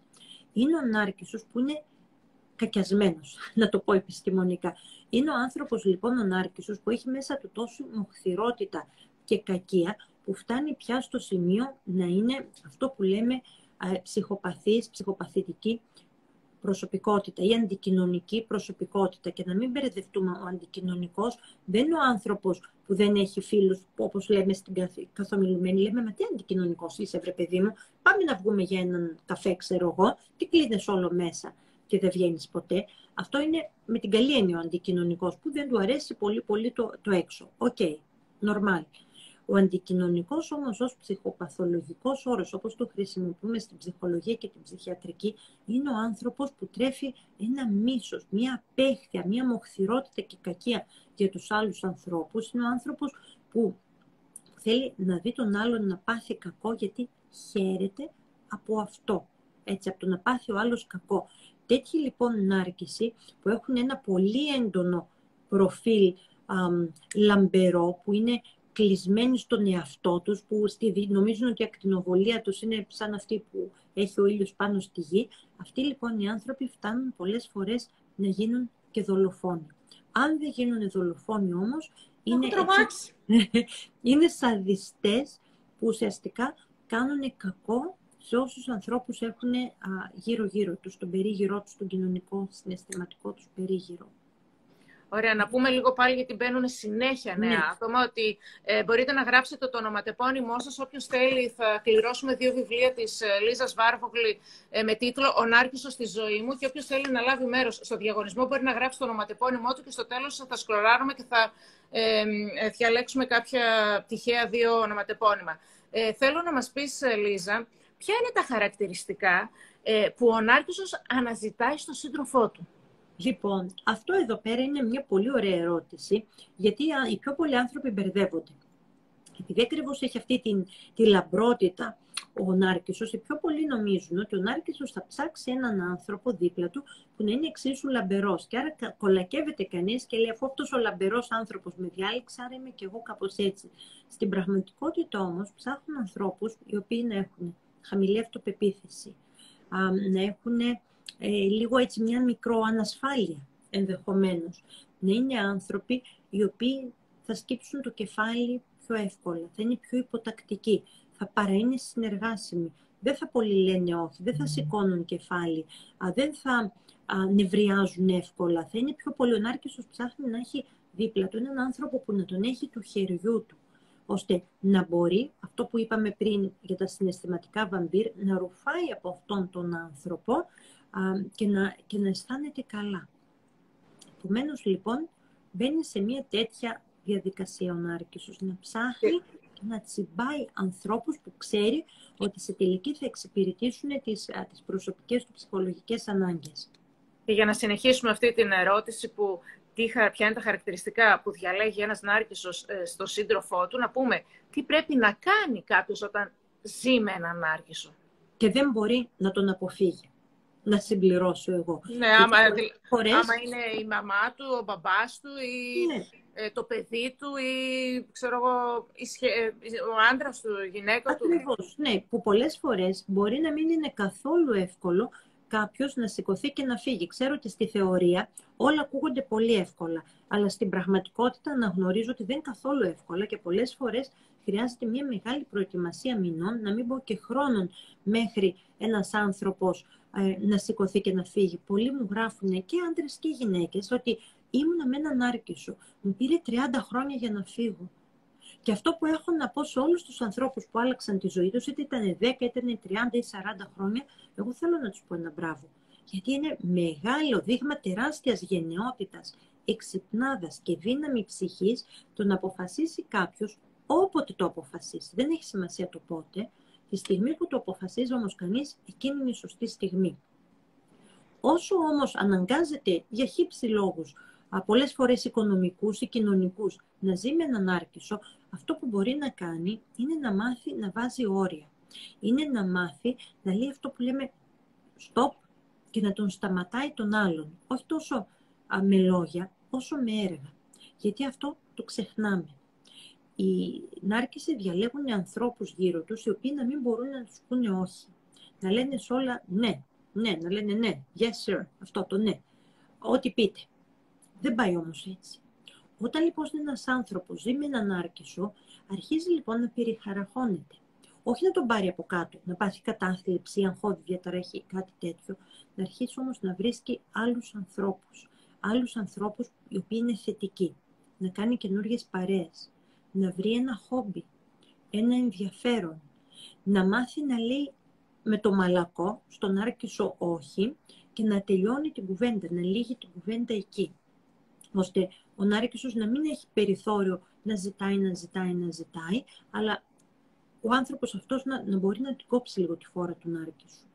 Είναι ο Νάρκησος που είναι κακιασμένος, *laughs* να το πω επιστημονικά. Είναι ο άνθρωπος λοιπόν ο Νάρκησος που έχει μέσα του τόσο μοχθηρότητα και κακία, που φτάνει πια στο σημείο να είναι αυτό που λέμε ψυχοπαθής, ψυχοπαθητική προσωπικότητα ή αντικοινωνική προσωπικότητα. Και να μην μπερδευτούμε, ο αντικοινωνικός δεν είναι ο άνθρωπος που δεν έχει φίλους, όπως λέμε στην καθομιλουμένη. Λέμε, μα τι αντικοινωνικός είσαι, βρε παιδί μου, πάμε να βγούμε για έναν καφέ, ξέρω εγώ, τι κλείνεσαι όλο μέσα και δεν βγαίνεις ποτέ. Αυτό είναι με την καλή έννοια ο αντικοινωνικός, που δεν του αρέσει πολύ πολύ το, το έξω. OK, okay, normal. Ο αντικοινωνικός όμως ως ψυχοπαθολογικός όρος, όπως το χρησιμοποιούμε στην ψυχολογία και την ψυχιατρική, είναι ο άνθρωπος που τρέφει ένα μίσος, μια απέχθεια, μια μοχθηρότητα και κακία για τους άλλους ανθρώπους. Είναι ο άνθρωπος που θέλει να δει τον άλλον να πάθει κακό γιατί χαίρεται από αυτό. Έτσι, από το να πάθει ο άλλος κακό. Τέτοιοι λοιπόν νάρκηση που έχουν ένα πολύ έντονο προφίλ λαμπερό, που είναι κλεισμένοι στον εαυτό τους, που στη, νομίζουν ότι η ακτινοβολία τους είναι σαν αυτή που έχει ο ήλιος πάνω στη γη. Αυτοί λοιπόν οι άνθρωποι φτάνουν πολλές φορές να γίνουν και δολοφόνοι. Αν δεν γίνουν δολοφόνοι όμως, είναι, έτσι, *laughs* είναι σαδιστές που ουσιαστικά κάνουν κακό σε όσους ανθρώπους έχουν γύρω-γύρω τους, τον περίγυρό τους, τον κοινωνικό, συναισθηματικό τους περίγυρο. Ωραία, να πούμε λίγο πάλι γιατί μπαίνουν συνέχεια νέα ναι. άτομα ότι ε, μπορείτε να γράψετε το ονοματεπώνυμό σας. Όποιος θέλει, θα κληρώσουμε δύο βιβλία της ε, Λίζας Βάρβογλη ε, με τίτλο Ο Νάρκησος στη ζωή μου. Και όποιος θέλει να λάβει μέρος στο διαγωνισμό μπορεί να γράψει το ονοματεπώνυμό του και στο τέλος θα σκρολάρουμε και θα ε, ε, διαλέξουμε κάποια τυχαία δύο ονοματεπώνυμα. Ε, θέλω να μας πεις, ε, Λίζα, ποια είναι τα χαρακτηριστικά ε, που ο Νάρκησος αναζητάει στον σύντροφό του; Λοιπόν, αυτό εδώ πέρα είναι μια πολύ ωραία ερώτηση, γιατί οι πιο πολλοί άνθρωποι μπερδεύονται. Επειδή ακριβώς έχει αυτή την, τη λαμπρότητα ο Νάρκησος, οι πιο πολλοί νομίζουν ότι ο Νάρκησος θα ψάξει έναν άνθρωπο δίπλα του που να είναι εξίσου λαμπερός. Και άρα κολακεύεται κανείς και λέει αφού αυτός ο λαμπερός άνθρωπος με διάλεξε, άρα είμαι και εγώ κάπως έτσι. Στην πραγματικότητα όμως ψάχνουν ανθρώπους οι οποίοι να έχουν χαμηλή αυτοπεποίθηση, να έχουν ε, λίγο έτσι μια μικρό ανασφάλεια ενδεχομένως. Να είναι άνθρωποι οι οποίοι θα σκύψουν το κεφάλι πιο εύκολα, θα είναι πιο υποτακτικοί, θα παραείνε συνεργάσιμοι, δεν θα πολύ λένε όχι, δεν θα σηκώνουν κεφάλι, α, δεν θα α, νευριάζουν εύκολα, θα είναι πιο πολύ. Ο Νάρκησος ψάχνει να έχει δίπλα του έναν άνθρωπο που να τον έχει του χεριού του, ώστε να μπορεί, αυτό που είπαμε πριν για τα συναισθηματικά βαμπύρ, να ρουφάει από αυτόν τον άνθρωπο και, να, και να αισθάνεται καλά. Επομένως, λοιπόν, μπαίνει σε μια τέτοια διαδικασία ο Νάρκησος, να ψάχνει και να τσιμπάει ανθρώπους που ξέρει ότι σε τελική θα εξυπηρετήσουν τις, α, τις προσωπικές του ψυχολογικές ανάγκες. Και για να συνεχίσουμε αυτή την ερώτηση που τι, ποια είναι τα χαρακτηριστικά που διαλέγει ένας Νάρκησος ε, στο σύντροφό του, να πούμε τι πρέπει να κάνει κάποιος όταν ζει με έναν Νάρκησο. Και δεν μπορεί να τον αποφύγει να συμπληρώσω εγώ. Ναι, άμα, φορές... άμα είναι η μαμά του, ο μπαμπάς του ή ναι. ε, το παιδί του ή ξέρω εγώ, ε, ο άντρας του, η γυναίκα του. Ακριβώς, ναι, που πολλές φορές μπορεί να μην είναι καθόλου εύκολο κάποιος να σηκωθεί και να φύγει. Ξέρω ότι στη θεωρία όλα ακούγονται πολύ εύκολα, αλλά στην πραγματικότητα αναγνωρίζω ότι δεν είναι καθόλου εύκολα και πολλές φορές χρειάζεται μια μεγάλη προετοιμασία μηνών, να μην πω και χρόνων μέχρι ένας άνθρωπος ε, να σηκωθεί και να φύγει. Πολλοί μου γράφουν και άντρες και γυναίκες ότι ήμουνα με έναν άρκησο. Μου πήρε 30 χρόνια για να φύγω. Και αυτό που έχω να πω σε όλους τους ανθρώπους που άλλαξαν τη ζωή τους, είτε ήταν 10, είτε ήταν 30 ή 40 χρόνια, εγώ θέλω να τους πω ένα μπράβο. Γιατί είναι μεγάλο δείγμα τεράστιας γενναιότητας, εξυπνάδας και δύναμη ψυχής το να αποφασίσει κάποιος όποτε το αποφασίσει. Δεν έχει σημασία το πότε, Τη στιγμή που το αποφασίζει όμως κανείς, εκείνη είναι η σωστή στιγμή. Όσο όμως αναγκάζεται για χύψη λόγους, πολλές φορές οικονομικούς ή κοινωνικούς, να ζει με έναν άρκισο, αυτό που μπορεί να κάνει είναι να μάθει να βάζει όρια. Είναι να μάθει να λέει αυτό που λέμε stop και να τον σταματάει τον άλλον. Όχι τόσο με λόγια, όσο με έργα. Γιατί αυτό το ξεχνάμε. Οι νάρκες διαλέγουν ανθρώπους γύρω τους, οι οποίοι να μην μπορούν να τους πούνε όχι. Να λένε σε όλα ναι, ναι, να λένε ναι, yes sir, αυτό το ναι. Ό,τι πείτε. Δεν πάει όμως έτσι. Όταν λοιπόν ένας άνθρωπος ζει με έναν άρκισο, αρχίζει λοιπόν να περιχαραχώνεται. Όχι να τον πάρει από κάτω, να πάθει κατάθλιψη, αγχώδη διαταραχή, κάτι τέτοιο. Να αρχίσει όμως να βρίσκει άλλους ανθρώπους. Άλλους ανθρώπους οι οποίοι είναι θετικοί. Να κάνει καινούριες παρέες. Να βρει ένα χόμπι. Ένα ενδιαφέρον. Να μάθει να λέει με το μαλακό, στον άρκισο όχι, και να τελειώνει την κουβέντα, να λύγει την κουβέντα εκεί ώστε ο Νάρκησος να μην έχει περιθώριο να ζητάει, να ζητάει, να ζητάει, αλλά ο άνθρωπος αυτός να, να μπορεί να την κόψει λίγο τη φόρα του Νάρκησου.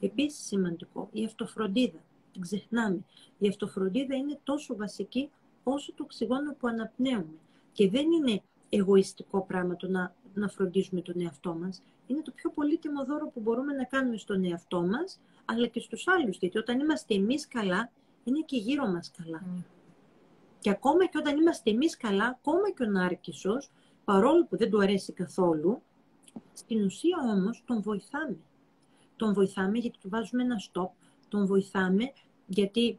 Επίσης σημαντικό, η αυτοφροντίδα. Την ξεχνάμε. Η αυτοφροντίδα είναι τόσο βασική όσο το οξυγόνο που αναπνέουμε. Και δεν είναι εγωιστικό πράγμα το να, να φροντίζουμε τον εαυτό μας. Είναι το πιο πολύτιμο δώρο που μπορούμε να κάνουμε στον εαυτό μας, αλλά και στους άλλους. Γιατί όταν είμαστε εμείς καλά, είναι και γύρω μας καλά. Mm. Και ακόμα και όταν είμαστε εμείς καλά, ακόμα και ο Νάρκισσος, παρόλο που δεν του αρέσει καθόλου, στην ουσία όμως τον βοηθάμε. Τον βοηθάμε γιατί του βάζουμε ένα stop, τον βοηθάμε γιατί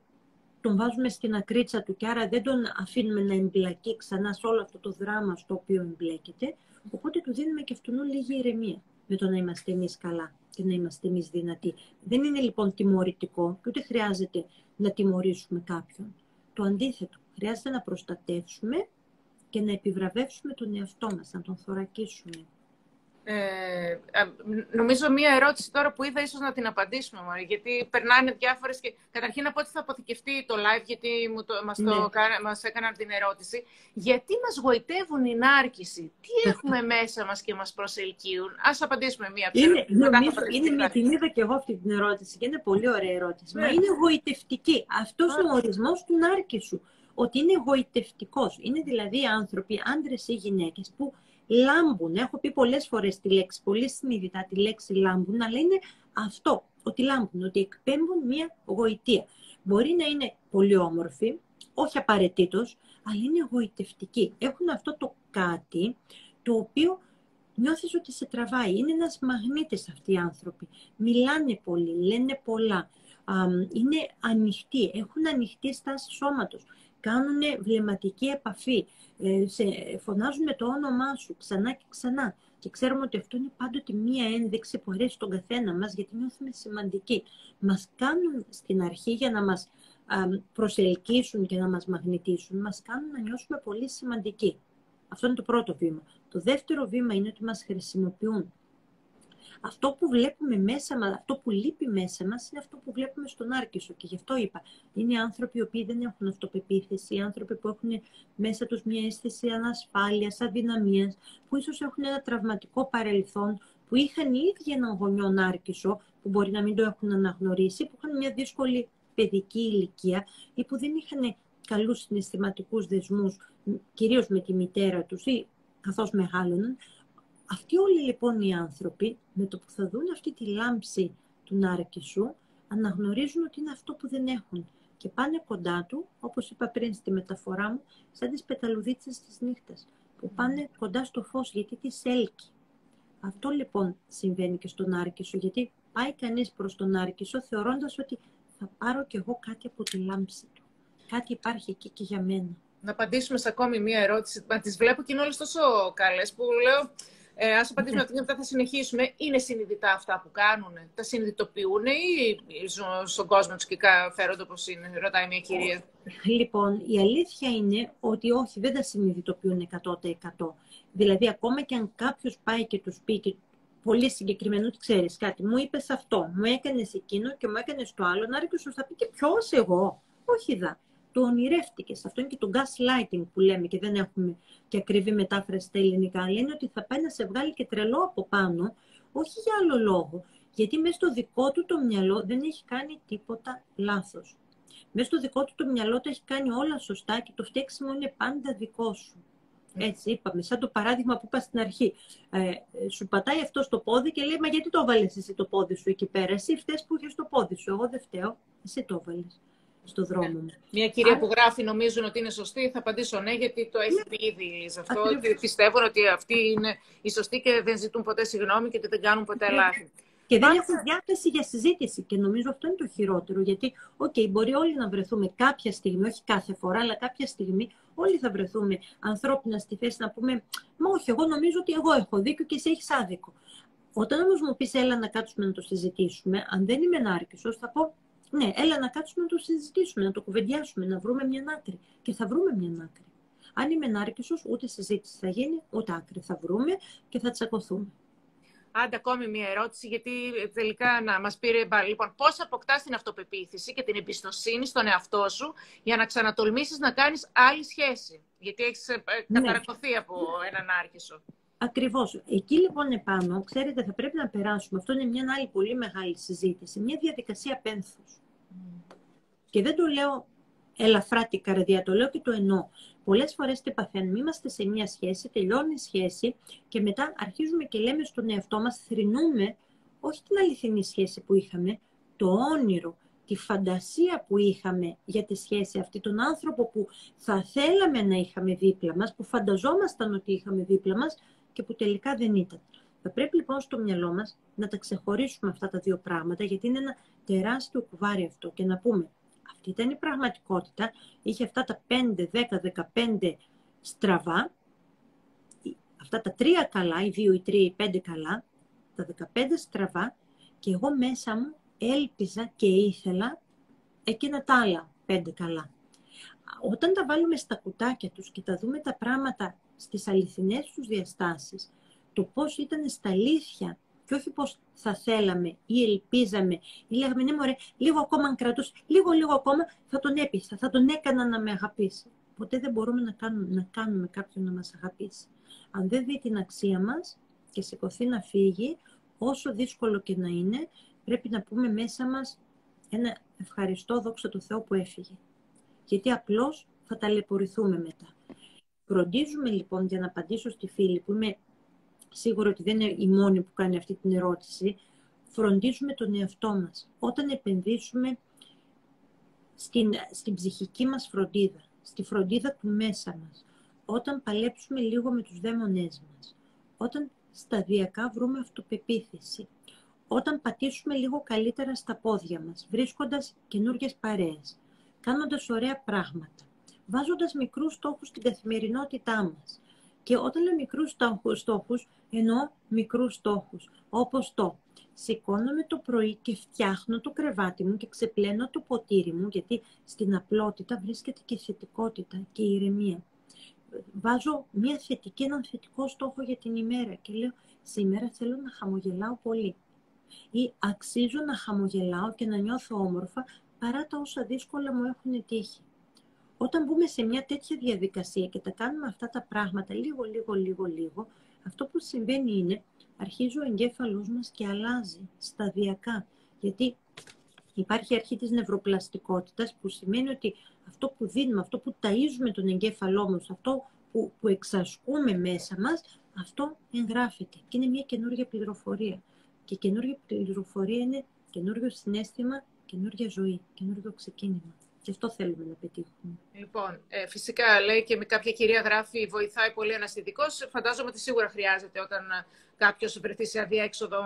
τον βάζουμε στην ακρίτσα του και άρα δεν τον αφήνουμε να εμπλακεί ξανά σε όλο αυτό το δράμα στο οποίο εμπλέκεται, οπότε του δίνουμε και αυτόν λίγη ηρεμία με το να είμαστε εμείς καλά και να είμαστε εμείς δυνατοί. Δεν είναι λοιπόν τιμωρητικό και ούτε χρειάζεται να τιμωρήσουμε κάποιον. Το αντίθετο, χρειάζεται να προστατεύσουμε και να επιβραβεύσουμε τον εαυτό μας, να τον θωρακίσουμε. Ε, νομίζω μία ερώτηση τώρα που είδα ίσως να την απαντήσουμε, Μωρή, γιατί περνάνε διάφορες και καταρχήν από ότι θα αποθηκευτεί το live, γιατί μου το, μας, το, ναι. μας έκαναν την ερώτηση. Γιατί μας γοητεύουν οι νάρκηση, τι έχουμε μέσα μας και μας προσελκύουν; Ας απαντήσουμε μία είναι, νομίζω, είναι μία, την είδα και εγώ αυτή την ερώτηση και είναι πολύ ωραία ερώτηση. Μα ναι. είναι γοητευτική. Αυτός ο ορισμός του νάρκησου ότι είναι γοητευτικός. Είναι δηλαδή άνθρωποι, άντρες ή γυναίκες, που λάμπουν. Έχω πει πολλές φορές τη λέξη, πολύ συνειδητά τη λέξη λάμπουν, αλλά είναι αυτό, ότι λάμπουν, ότι εκπέμπουν μία γοητεία. Μπορεί να είναι πολύ όμορφοι, όχι απαραίτητος, αλλά είναι γοητευτικοί. Έχουν αυτό το κάτι το οποίο νιώθεις ότι σε τραβάει. Είναι ένας μαγνήτης αυτοί οι άνθρωποι. Μιλάνε πολύ, λένε πολλά. Είναι ανοιχτοί, έχουν ανοιχτή στάση σώματος κάνουν βλεμματική επαφή, ε, σε, φωνάζουν το όνομά σου ξανά και ξανά. Και ξέρουμε ότι αυτό είναι πάντοτε μία ένδειξη που αρέσει στον καθένα μας, γιατί νιώθουμε σημαντικοί. Μας κάνουν στην αρχή για να μας προσελκύσουν και να μας μαγνητήσουν, μας κάνουν να νιώσουμε πολύ σημαντικοί. Αυτό είναι το πρώτο βήμα. Το δεύτερο βήμα είναι ότι μας χρησιμοποιούν αυτό που βλέπουμε μέσα μας, αυτό που λείπει μέσα μας, είναι αυτό που βλέπουμε στον Άρκισο. Και γι' αυτό είπα, είναι άνθρωποι οι οποίοι δεν έχουν αυτοπεποίθηση, άνθρωποι που έχουν μέσα τους μια αίσθηση ανασφάλειας, αδυναμίας, που ίσως έχουν ένα τραυματικό παρελθόν, που είχαν οι ίδιοι έναν γονιό Άρκισο, που μπορεί να μην το έχουν αναγνωρίσει, που είχαν μια δύσκολη παιδική ηλικία ή που δεν είχαν καλούς συναισθηματικούς δεσμούς, κυρίως με τη μητέρα τους ή καθώς μεγάλωναν, αυτοί όλοι λοιπόν οι άνθρωποι, με το που θα δουν αυτή τη λάμψη του σου, αναγνωρίζουν ότι είναι αυτό που δεν έχουν και πάνε κοντά του, όπως είπα πριν στη μεταφορά μου, σαν τις πεταλουδίτσες της νύχτας, που πάνε κοντά στο φως γιατί τις έλκει. Αυτό λοιπόν συμβαίνει και στον Άρκησο, γιατί πάει κανείς προς τον Άρκησο θεωρώντας ότι θα πάρω κι εγώ κάτι από τη λάμψη του. Κάτι υπάρχει εκεί και για μένα. Να απαντήσουμε σε ακόμη μία ερώτηση. Μα τις βλέπω και είναι όλες τόσο καλές που λέω ε, ας απαντήσουμε ότι αυτά θα συνεχίσουμε. Είναι συνειδητά αυτά που κάνουν, τα συνειδητοποιούν ή ζουν στον κόσμο τους και φέρονται όπως είναι, ρωτάει μια κυρία. Λοιπόν, η αλήθεια είναι ότι όχι, δεν τα συνειδητοποιούν 100%. Δηλαδή, ακόμα και αν κάποιος πάει και τους πει και πολύ συγκεκριμένο, ότι ξέρεις κάτι, μου είπες αυτό, μου έκανες εκείνο και μου έκανες το άλλο, να ρίξω θα πει και ποιος εγώ. Όχι δα το ονειρεύτηκες. Αυτό είναι και το gaslighting που λέμε και δεν έχουμε και ακριβή μετάφραση στα ελληνικά. Λένε ότι θα πάει να σε βγάλει και τρελό από πάνω Όχι για άλλο λόγο. Γιατί μέσα στο δικό του το μυαλό δεν έχει κάνει τίποτα λάθος. Μέσα στο δικό του το μυαλό το έχει κάνει όλα σωστά και το φταίξιμο είναι πάντα δικό σου. Έτσι είπαμε, σαν το παράδειγμα που είπα στην αρχή. Ε, σου πατάει αυτό στο πόδι και λέει, μα γιατί το έβαλες εσύ το πόδι σου εκεί πέρα; Εσύ φταίς που είχες το πόδι σου. Εγώ δεν φταίω. Εσύ το έβαλες στο δρόμο μου. Μια κυρία που γράφει νομίζουν ότι είναι σωστή, θα απαντήσω ναι, γιατί το έχει πει ήδη η Λίζα αυτό. Ότι πιστεύουν ότι αυτοί είναι οι σωστοί και δεν ζητούν ποτέ συγγνώμη και ότι δεν κάνουν ποτέ λάθη. Και δεν έχουν διάθεση για συζήτηση. Και νομίζω αυτό είναι το χειρότερο. Γιατί, OK, okay, μπορεί όλοι να βρεθούμε κάποια στιγμή, όχι κάθε φορά, αλλά κάποια στιγμή όλοι θα βρεθούμε ανθρώπινα στη θέση να πούμε Μα όχι, εγώ νομίζω ότι εγώ έχω δίκιο και εσύ έχεις άδικο. Όταν όμως μου πεις, έλα να κάτσουμε να το συζητήσουμε, αν δεν είμαι ενάρκησο, θα πω ναι, έλα να κάτσουμε να το συζητήσουμε, να το κουβεντιάσουμε, να βρούμε μια άκρη. Και θα βρούμε μια άκρη. Αν είμαι ενάρκησο, ούτε συζήτηση θα γίνει, ούτε άκρη θα βρούμε και θα τσακωθούμε. Άντε, ακόμη μία ερώτηση, γιατί τελικά να μας πήρε μπαλ. Λοιπόν, πώς αποκτάς την αυτοπεποίθηση και την εμπιστοσύνη στον εαυτό σου για να ξανατολμήσεις να κάνεις άλλη σχέση; Γιατί έχεις ε, ναι. καταρακωθεί από έναν άρχισο. Ακριβώς. Εκεί λοιπόν επάνω, ξέρετε, θα πρέπει να περάσουμε. Αυτό είναι μια άλλη πολύ μεγάλη συζήτηση. Μια διαδικασία πένθους. Mm. Και δεν το λέω ελαφρά την καρδιά, το λέω και το εννοώ. Πολλές φορές τι παθαίνουμε, είμαστε σε μια σχέση, τελειώνει η σχέση και μετά αρχίζουμε και λέμε στον εαυτό μας, θρυνούμε όχι την αληθινή σχέση που είχαμε, το όνειρο, τη φαντασία που είχαμε για τη σχέση αυτή, τον άνθρωπο που θα θέλαμε να είχαμε δίπλα μας, που φανταζόμασταν ότι είχαμε δίπλα μας και που τελικά δεν ήταν. Θα πρέπει λοιπόν στο μυαλό μας να τα ξεχωρίσουμε αυτά τα δύο πράγματα, γιατί είναι ένα τεράστιο κουβάρι αυτό και να πούμε αυτή ήταν η πραγματικότητα. Είχε αυτά τα 5, 10, 15 στραβά, αυτά τα τρία καλά, οι δύο, οι τρία, οι πέντε καλά, τα 15 στραβά και εγώ μέσα μου έλπιζα και ήθελα εκείνα τα άλλα πέντε καλά. Όταν τα βάλουμε στα κουτάκια τους και τα δούμε τα πράγματα στις αληθινές τους διαστάσεις, το πώς ήταν στα αλήθεια και όχι πώς θα θέλαμε ή ελπίζαμε ή λέγαμε ναι μωρέ, λίγο ακόμα αν κρατούσε, λίγο λίγο ακόμα θα τον έπεισα, θα τον έκανα να με αγαπήσει. Ποτέ δεν μπορούμε να κάνουμε, να κάνουμε κάποιον να μας αγαπήσει. Αν δεν δει την αξία μας και σηκωθεί να φύγει, όσο δύσκολο και να είναι, πρέπει να πούμε μέσα μας ένα ευχαριστώ δόξα του Θεού που έφυγε. Γιατί απλώς θα ταλαιπωρηθούμε μετά. Φροντίζουμε λοιπόν, για να απαντήσω στη φίλη που είμαι σίγουρο ότι δεν είναι η μόνη που κάνει αυτή την ερώτηση, φροντίζουμε τον εαυτό μας. Όταν επενδύσουμε στην, στην ψυχική μας φροντίδα, στη φροντίδα του μέσα μας, όταν παλέψουμε λίγο με τους δαίμονές μας, όταν σταδιακά βρούμε αυτοπεποίθηση, όταν πατήσουμε λίγο καλύτερα στα πόδια μας, βρίσκοντας καινούριε παρέες, κάνοντας ωραία πράγματα, βάζοντας μικρούς στόχους στην καθημερινότητά μας. Και όταν λέω μικρούς στόχους, εννοώ μικρούς στόχους, όπως το σηκώνομαι το πρωί και φτιάχνω το κρεβάτι μου και ξεπλένω το ποτήρι μου, γιατί στην απλότητα βρίσκεται και θετικότητα και ηρεμία. Βάζω μια θετική, έναν θετικό στόχο για την ημέρα και λέω σήμερα θέλω να χαμογελάω πολύ ή αξίζω να χαμογελάω και να νιώθω όμορφα παρά τα όσα δύσκολα μου έχουν τύχει. Όταν μπούμε σε μια τέτοια διαδικασία και τα κάνουμε αυτά τα πράγματα λίγο, λίγο, λίγο, λίγο, αυτό που συμβαίνει είναι, αρχίζει ο εγκέφαλός μας και αλλάζει σταδιακά. Γιατί υπάρχει αρχή της νευροπλαστικότητας που σημαίνει ότι αυτό που δίνουμε, αυτό που ταΐζουμε τον εγκέφαλό μας, αυτό που, που εξασκούμε μέσα μας, αυτό εγγράφεται και είναι μια καινούργια πληροφορία. Και καινούργια πληροφορία είναι καινούργιο συνέστημα, καινούργια ζωή, καινούργιο ξεκίνημα. Και αυτό θέλουμε να πετύχουμε. Λοιπόν, ε, φυσικά λέει και με κάποια κυρία γράφει βοηθάει πολύ ένα ειδικό. Φαντάζομαι ότι σίγουρα χρειάζεται όταν ε, κάποιος βρεθεί σε αδιέξοδο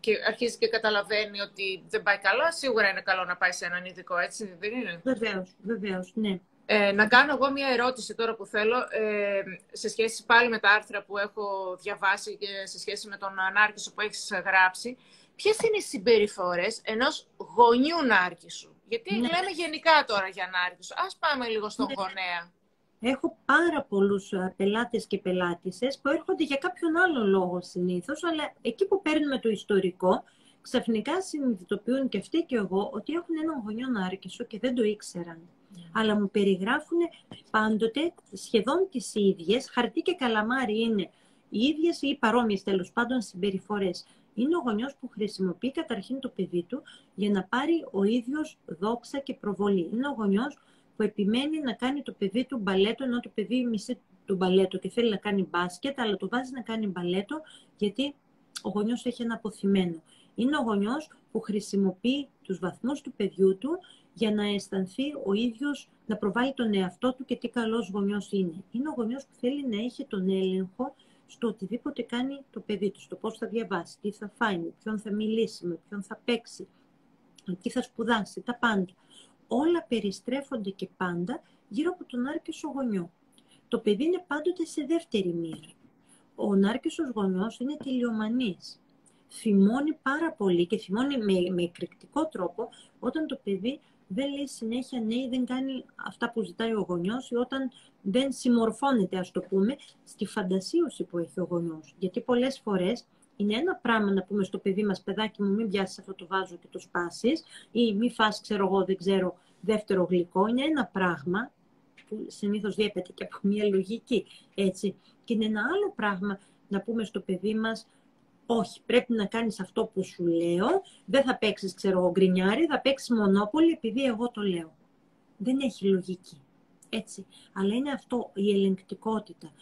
και αρχίζει και καταλαβαίνει ότι δεν πάει καλά. Σίγουρα είναι καλό να πάει σε έναν ειδικό, έτσι δεν είναι; Βεβαίως, βεβαίως, ναι. Ε, να κάνω εγώ μια ερώτηση τώρα που θέλω ε, σε σχέση πάλι με τα άρθρα που έχω διαβάσει και σε σχέση με τον ανάρκησο που έχεις γράψει. Ποιες είναι οι συμπεριφορές ενός γονιού νάρκησου. Γιατί ναι. λέμε γενικά τώρα για ανάρκησο. Ας πάμε λίγο στον ναι. γονέα. Έχω πάρα πολλούς πελάτες και πελάτησες που έρχονται για κάποιον άλλο λόγο συνήθως, αλλά εκεί που παίρνουμε το ιστορικό, ξαφνικά συνειδητοποιούν και αυτοί και εγώ ότι έχουν έναν γονιό νάρκησο και δεν το ήξεραν. Ναι. Αλλά μου περιγράφουν πάντοτε σχεδόν τις ίδιες, χαρτί και καλαμάρι είναι οι ίδιες ή παρόμοιες τέλος πάντων συμπεριφορές. Είναι ο γονιός που χρησιμοποιεί καταρχήν το παιδί του για να πάρει ο ίδιος δόξα και προβολή. Είναι ο γονιός που επιμένει να κάνει το παιδί του μπαλέτο, ενώ το παιδί μισεί το μπαλέτο και θέλει να κάνει μπάσκετ, αλλά το βάζει να κάνει μπαλέτο γιατί ο γονιός έχει ένα αποθυμένο. Είναι ο γονιός που χρησιμοποιεί τους βαθμούς του παιδιού του για να αισθανθεί ο ίδιος να προβάλλει τον εαυτό του και τι καλός γονιός είναι. Είναι ο γονιός που θέλει να έχει τον έλεγχο στο οτιδήποτε κάνει το παιδί του, στο πώς θα διαβάσει, τι θα φάει, με ποιον θα μιλήσει, με ποιον θα παίξει, τι θα σπουδάσει, τα πάντα. Όλα περιστρέφονται και πάντα γύρω από τον άρκισο γονιό. Το παιδί είναι πάντοτε σε δεύτερη μοίρα. Ο νάρκησος γονιός είναι τελειομανής. Θυμώνει πάρα πολύ και θυμώνει με, με εκρηκτικό τρόπο όταν το παιδί δεν λέει συνέχεια ναι ή δεν κάνει αυτά που ζητάει ο γονιός ή όταν δεν συμμορφώνεται, ας το πούμε, στη φαντασίωση που έχει ο γονιός. Γιατί πολλές φορές είναι ένα πράγμα να πούμε στο παιδί μας, παιδάκι μου, μην πιάσεις αυτό το βάζο και το σπάσεις ή μη φας, ξέρω εγώ, δεν ξέρω, δεύτερο γλυκό. Είναι ένα πράγμα που συνήθως διέπεται και από μια λογική, έτσι. Και είναι ένα άλλο πράγμα να πούμε στο παιδί μας, όχι, πρέπει να κάνεις αυτό που σου λέω, δεν θα παίξεις, ξέρω εγώ, γκρινιάρι, θα παίξεις μονόπολη επειδή εγώ το λέω. Δεν έχει λογική, έτσι. Αλλά είναι αυτό, η ελεγκτικότητα.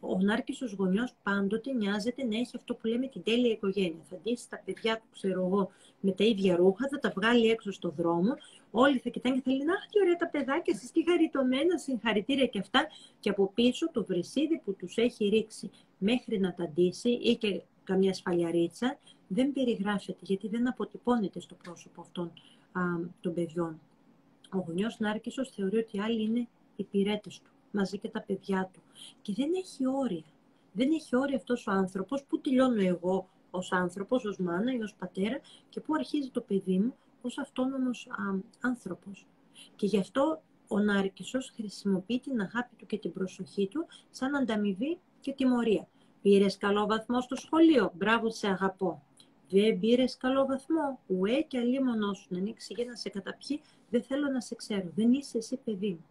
Ο νάρκισσος γονιός πάντοτε νοιάζεται να έχει αυτό που λέμε την τέλεια οικογένεια. Θα ντύσει τα παιδιά του, ξέρω εγώ, με τα ίδια ρούχα, θα τα βγάλει έξω στο δρόμο, όλοι θα κοιτάνε και θα λένε «Αχ, τι ωραία τα παιδάκια σας, τι χαριτωμένα, συγχαρητήρια και αυτά». Και από πίσω το βρυσίδι που τους έχει ρίξει μέχρι να τα ντύσει ή και καμιά σφαλιαρίτσα, δεν περιγράφεται, γιατί δεν αποτυπώνεται στο πρόσωπο αυτών α, των παιδιών. Ο γονιός Νάρκησος θεωρεί ότι οι άλλοι είναι υπηρέτες του, μαζί και τα παιδιά του. Και δεν έχει όρια. Δεν έχει όρια αυτός ο άνθρωπος, που τελειώνω εγώ ως άνθρωπος, ως μάνα ή ως πατέρα και πού αρχίζει το παιδί μου ως αυτόνομος α, άνθρωπος. Και γι' αυτό ο Νάρκησος χρησιμοποιεί την αγάπη του και την προσοχή του σαν ανταμοιβή και τιμωρία. Πήρε καλό βαθμό στο σχολείο. Μπράβο, σε αγαπώ. Δεν πήρες καλό βαθμό. Ουέ και αλίμονό σου. Να ανοίξει για να σε καταπιεί. Δεν θέλω να σε ξέρω. Δεν είσαι εσύ παιδί μου.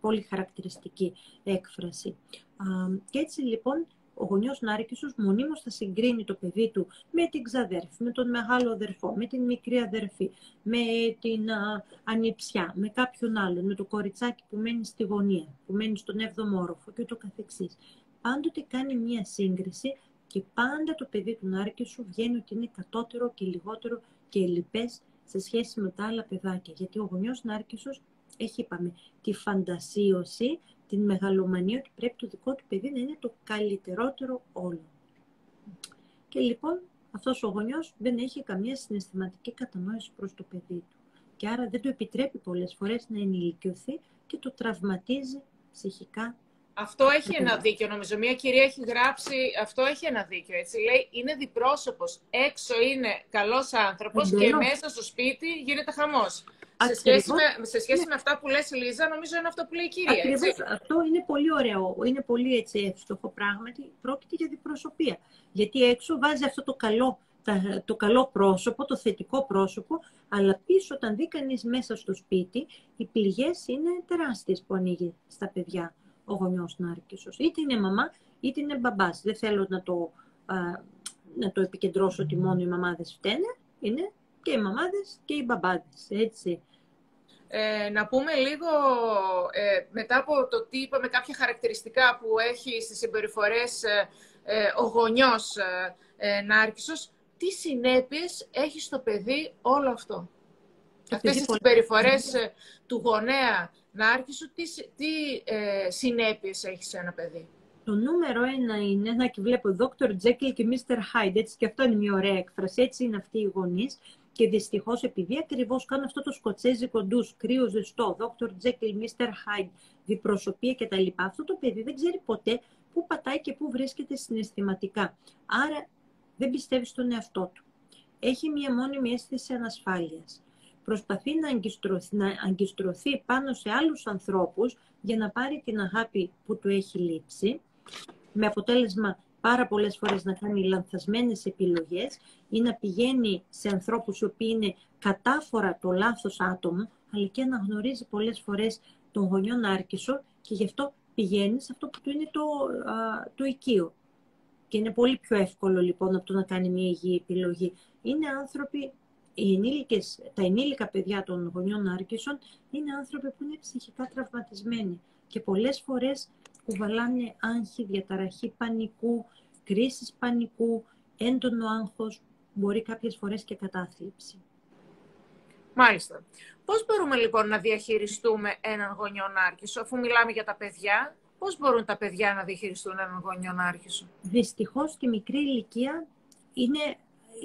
Πολύ χαρακτηριστική έκφραση. Α, και έτσι λοιπόν ο γονιός Νάρκησος μονίμως θα συγκρίνει το παιδί του με την ξαδέρφη, με τον μεγάλο αδερφό, με την μικρή αδερφή, με την α, ανιψιά, με κάποιον άλλον, με το κοριτσάκι που μένει στη γωνία, που μένει στον 7ο όροφο και το καθεξής πάντοτε κάνει μία σύγκριση και πάντα το παιδί του Νάρκη σου βγαίνει ότι είναι κατώτερο και λιγότερο και λοιπές σε σχέση με τα άλλα παιδάκια. Γιατί ο γονιός Νάρκησος έχει, είπαμε, τη φαντασίωση, την μεγαλομανία ότι πρέπει το δικό του παιδί να είναι το καλύτερότερο όλο. Και λοιπόν αυτός ο γονιός δεν έχει καμία συναισθηματική κατανόηση προς το παιδί του. Και άρα δεν του επιτρέπει πολλές φορές να ενηλικιωθεί και το τραυματίζει ψυχικά αυτό έχει ένα δίκιο, νομίζω. Μια κυρία έχει γράψει, αυτό έχει ένα δίκιο, έτσι. Λέει, είναι διπρόσωπος. Έξω είναι καλός άνθρωπος και μέσα στο σπίτι γίνεται χαμός. Σε σχέση, με, σε σχέση ναι. με αυτά που λες, Λίζα, νομίζω είναι αυτό που λέει η κυρία, Ακριβώς. έτσι. Αυτό είναι πολύ ωραίο. Είναι πολύ έτσι εύστοχο πράγματι. Πρόκειται για διπροσωπεία. Γιατί έξω βάζει αυτό το καλό το καλό πρόσωπο, το θετικό πρόσωπο, αλλά πίσω όταν δει κανείς μέσα στο σπίτι, οι πληγές είναι τεράστιες που ανοίγει στα παιδιά ο γονιός νάρκισσος. Είτε είναι μαμά, είτε είναι μπαμπάς. Δεν θέλω να το, α, να το επικεντρώσω ότι μόνο οι μαμάδες φταίνε. Είναι και οι μαμάδες και οι μπαμπάδες, έτσι. Ε, να πούμε λίγο, ε, μετά από το τι είπαμε, κάποια χαρακτηριστικά που έχει στις συμπεριφορές ε, ε ο γονιός ε, ε, νάρκισσος, τι συνέπειες έχει στο παιδί όλο αυτό; Αυτές οι συμπεριφορές *laughs* του γονέα Νάρκησου, τι, τι ε, συνέπειες έχει σε ένα παιδί; Το νούμερο ένα είναι, να και βλέπω, Dr. Jekyll και Mr. Hyde, έτσι και αυτό είναι μια ωραία έκφραση, έτσι είναι αυτοί οι γονείς. Και δυστυχώς, επειδή ακριβώς κάνουν αυτό το σκοτσέζικο ντους, κρύο ζεστό, Dr. Jekyll, Mr. Hyde, διπροσωπεία κτλ., αυτό το παιδί δεν ξέρει ποτέ πού πατάει και πού βρίσκεται συναισθηματικά. Άρα δεν πιστεύει στον εαυτό του. Έχει μία μόνιμη αίσθηση ανασφάλειας προσπαθεί να αγκιστρωθεί, να αγκιστρωθεί πάνω σε άλλους ανθρώπους για να πάρει την αγάπη που του έχει λείψει, με αποτέλεσμα πάρα πολλές φορές να κάνει λανθασμένες επιλογές ή να πηγαίνει σε ανθρώπους οι οποίοι είναι κατάφορα το λάθος άτομο, αλλά και να γνωρίζει πολλές φορές τον γονιό Νάρκησο και γι' αυτό πηγαίνει σε αυτό που του είναι το, α, το οικείο. Και είναι πολύ πιο εύκολο λοιπόν από το να κάνει μια υγιή επιλογή. Είναι άνθρωποι, οι ενήλικες, τα ενήλικα παιδιά των γονιών άρκησων είναι άνθρωποι που είναι ψυχικά τραυματισμένοι και πολλές φορές κουβαλάνε άγχη, διαταραχή πανικού, κρίσεις πανικού, έντονο άγχος, μπορεί κάποιες φορές και κατάθλιψη. Μάλιστα. Πώς μπορούμε λοιπόν να διαχειριστούμε έναν γονιόν άρχισο, αφού μιλάμε για τα παιδιά, πώς μπορούν τα παιδιά να διαχειριστούν έναν γονιόν άρχισο. Δυστυχώς στη μικρή ηλικία είναι,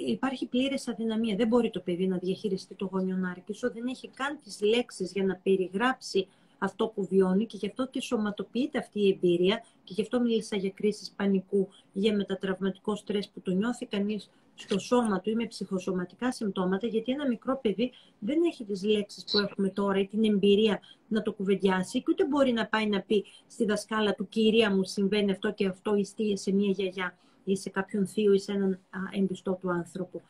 υπάρχει πλήρες αδυναμία. Δεν μπορεί το παιδί να διαχειριστεί το γονιόν άρχισο, δεν έχει καν τις λέξεις για να περιγράψει αυτό που βιώνει και γι' αυτό και σωματοποιείται αυτή η εμπειρία και γι' αυτό μίλησα για κρίσεις πανικού, για μετατραυματικό στρες που το νιώθει κανείς στο σώμα του ή με ψυχοσωματικά συμπτώματα, γιατί ένα μικρό παιδί δεν έχει τις λέξεις που έχουμε τώρα ή την εμπειρία να το κουβεντιάσει και ούτε μπορεί να πάει να πει στη δασκάλα του «Κυρία μου, συμβαίνει αυτό και αυτό» ή σε μια γιαγιά ή σε κάποιον θείο ή σε έναν εμπιστό του άνθρωπο.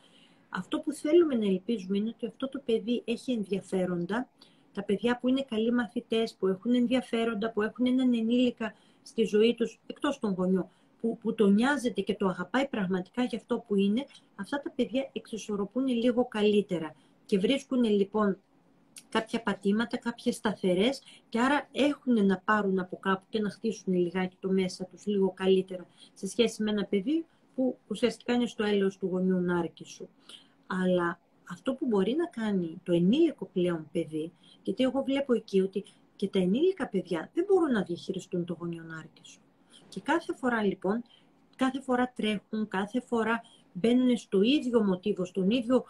Αυτό που θέλουμε να ελπίζουμε είναι ότι αυτό το παιδί έχει ενδιαφέροντα, τα παιδιά που είναι καλοί μαθητές, που έχουν ενδιαφέροντα, που έχουν έναν ενήλικα στη ζωή τους, εκτός των γονιών, που, που το νοιάζεται και το αγαπάει πραγματικά για αυτό που είναι, αυτά τα παιδιά εξισορροπούν λίγο καλύτερα και βρίσκουν λοιπόν κάποια πατήματα, κάποιες σταθερές και άρα έχουν να πάρουν από κάπου και να χτίσουν λιγάκι το μέσα τους λίγο καλύτερα σε σχέση με ένα παιδί που ουσιαστικά είναι στο έλεος του γονιού νάρκη σου. Αλλά αυτό που μπορεί να κάνει το ενήλικο πλέον παιδί, γιατί εγώ βλέπω εκεί ότι και τα ενήλικα παιδιά δεν μπορούν να διαχειριστούν το γονιονάρκη σου. Και κάθε φορά λοιπόν, κάθε φορά τρέχουν, κάθε φορά μπαίνουν στο ίδιο μοτίβο, στον ίδιο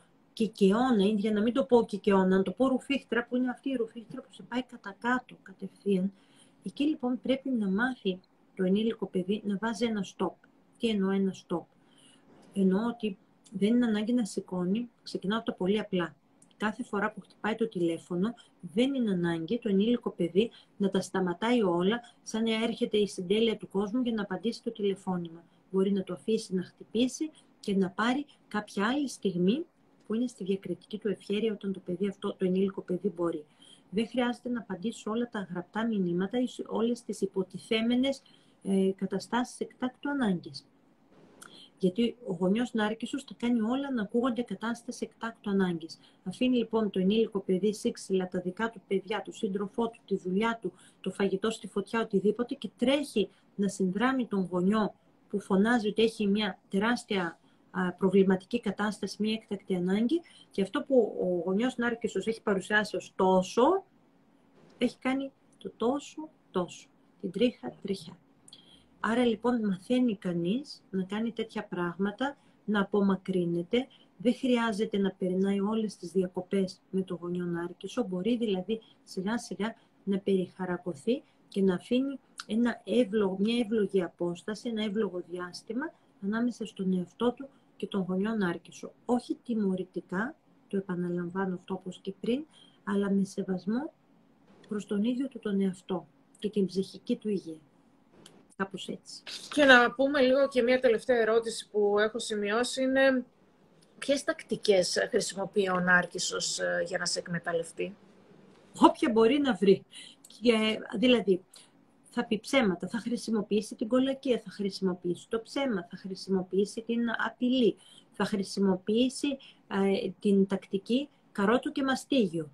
κικαιώνα, για να μην το πω κικαιώνα, να το πω ρουφίχτρα, που είναι αυτή η ρουφίχτρα που σε πάει κατά κάτω κατευθείαν. Εκεί λοιπόν πρέπει να μάθει το ενήλικο παιδί να βάζει ένα stop. Τι εννοώ ένα stop; Εννοώ ότι δεν είναι ανάγκη να σηκώνει, ξεκινάω από το πολύ απλά κάθε φορά που χτυπάει το τηλέφωνο, δεν είναι ανάγκη το ενήλικο παιδί να τα σταματάει όλα, σαν να έρχεται η συντέλεια του κόσμου για να απαντήσει το τηλεφώνημα. Μπορεί να το αφήσει να χτυπήσει και να πάρει κάποια άλλη στιγμή που είναι στη διακριτική του ευχέρεια όταν το παιδί αυτό, το ενήλικο παιδί μπορεί. Δεν χρειάζεται να απαντήσει όλα τα γραπτά μηνύματα ή όλες τις υποτιθέμενες ε, καταστάσεις εκτάκτου ανάγκης. Γιατί ο γονιός Νάρκησο τα κάνει όλα να ακούγονται κατάσταση εκτάκτου ανάγκης. Αφήνει λοιπόν το ενήλικο παιδί σύξυλα, τα δικά του παιδιά, του σύντροφό του, τη δουλειά του, το φαγητό στη φωτιά, οτιδήποτε και τρέχει να συνδράμει τον γονιό που φωνάζει ότι έχει μια τεράστια προβληματική κατάσταση, μια έκτακτη ανάγκη. Και αυτό που ο γονιός Νάρκησος έχει παρουσιάσει ως τόσο, έχει κάνει το τόσο, τόσο, την τρίχα, τριχιά. Άρα λοιπόν μαθαίνει κανείς να κάνει τέτοια πράγματα, να απομακρύνεται, δεν χρειάζεται να περνάει όλες τις διακοπές με το γονιό Νάρκησο, μπορεί δηλαδή σιγά σιγά να περιχαρακωθεί και να αφήνει ένα εύλογο, μια εύλογη απόσταση, ένα εύλογο διάστημα ανάμεσα στον εαυτό του και τον γονιό Νάρκησο. Όχι τιμωρητικά, το επαναλαμβάνω αυτό όπως και πριν, αλλά με σεβασμό προς τον ίδιο του τον εαυτό και την ψυχική του υγεία. Κάπως έτσι. Και να πούμε λίγο και μια τελευταία ερώτηση που έχω σημειώσει είναι ποιες τακτικές χρησιμοποιεί ο Νάρκησος ε, για να σε εκμεταλλευτεί; Όποια μπορεί να βρει. Και, δηλαδή, θα πει ψέματα, θα χρησιμοποιήσει την κολακία, θα χρησιμοποιήσει το ψέμα, θα χρησιμοποιήσει την απειλή, θα χρησιμοποιήσει ε, την τακτική καρότου και μαστίγιο.